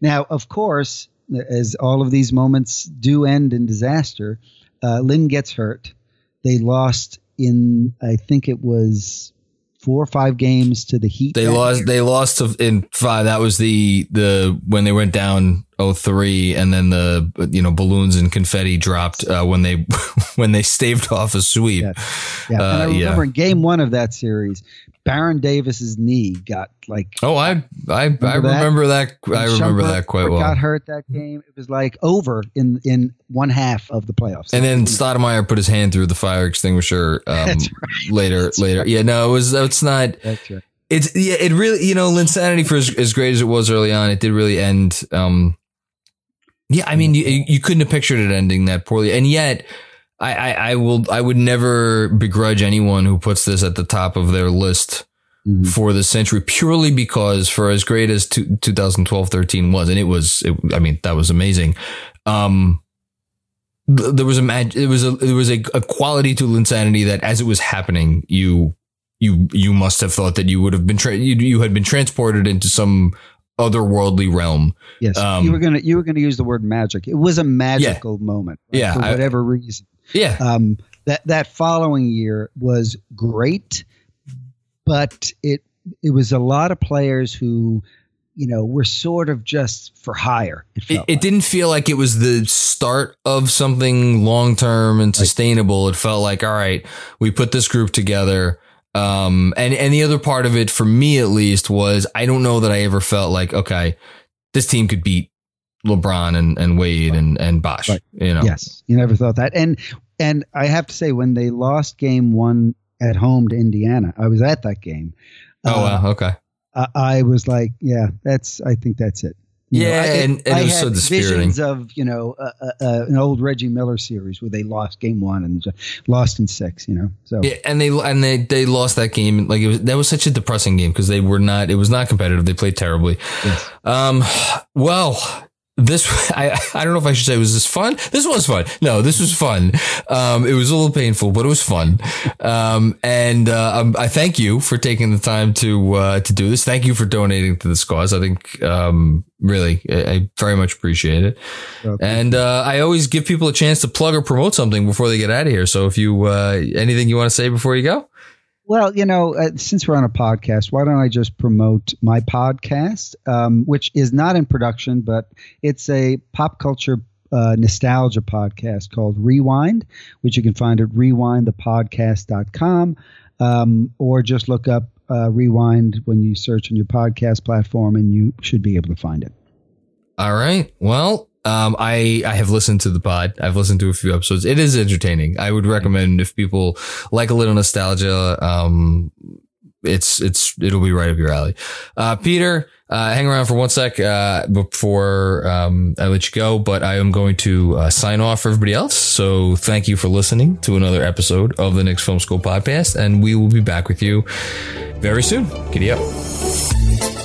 Now, of course, as all of these moments do end in disaster, uh, Lin gets hurt. They lost in I think it was four or five games to the Heat. They lost. year. They lost to, in five. That was the the when they went down 03 and then the you know balloons and confetti dropped uh, when they <laughs> when they staved off a sweep. Yeah. Yeah, and I Uh, yeah. remember in game one of that series, Baron Davis's knee got like. Oh, I I I remember that. I remember Shumpert that quite well. Got hurt that game. It was like over in in one half of the playoffs. And then Stoudemire put his hand through the fire extinguisher um, <laughs> That's later. later, yeah, no, it was. It's not. That's right. It's yeah. It really, you know, Linsanity for as, as great as it was early on, it did really end. Um, yeah, I mean, you you couldn't have pictured it ending that poorly, and yet. I, I, I will I would never begrudge anyone who puts this at the top of their list Mhm. for the century purely because for as great as two, 2012 13 was and it was it, I mean that was amazing um there was a mag- it was a there was a, a quality to Linsanity that as it was happening you you you must have thought that you would have been tra- you, you had been transported into some otherworldly realm Yes, Um, you were gonna you were gonna use the word magic. It was a magical moment, right, Yeah, for I- whatever reason. yeah Um, that that following year was great, but it it was a lot of players who you know, were sort of just for hire. It, it, it didn't feel like it was the start of something long term and sustainable. Right. It felt like, all right, we put this group together. Um, and, and the other part of it, for me at least, was I don't know that I ever felt like, okay, this team could beat LeBron and, and Wade right. and, and Bosh. Right. You know, yes, you never thought that. And and I have to say, when they lost game one at home to Indiana, I was at that game. Oh uh, wow, okay. I, I was like, yeah, that's. I think that's it. You yeah, know, I, and, and I it was so dispiriting. Visions of you know uh, uh, uh, an old Reggie Miller series where they lost game one and lost in six. You know, so yeah, and they and they they lost that game. Like it was that was such a depressing game because they were not. It was not competitive. They played terribly. Yes. Um. Well, this <laughs> I I don't know if I should say was this fun. This was fun. No, this was fun. Um, it was a little painful, but it was fun. Um, and uh, um, I thank you for taking the time to uh, to do this. Thank you for donating to this cause. I think um, really I, I, very much appreciate it. Okay. And uh, I always give people a chance to plug or promote something before they get out of here. So if you uh, anything you want to say before you go. Well, you know, uh, since we're on a podcast, why don't I just promote my podcast, um, which is not in production, but it's a pop culture uh, nostalgia podcast called Rewind, which you can find at rewindthepodcast.com um, or just look up uh, Rewind when you search on your podcast platform and you should be able to find it. All right. Well, um, I I have listened to the pod. I've listened to a few episodes. It is entertaining. I would recommend if people like a little nostalgia. Um, it's it's it'll be right up your alley. Uh, Peter, uh, hang around for one sec uh, before um, I let you go. But I am going to uh, sign off for everybody else. So thank you for listening to another episode of the Knicks Film School podcast, and we will be back with you very soon. Giddy up.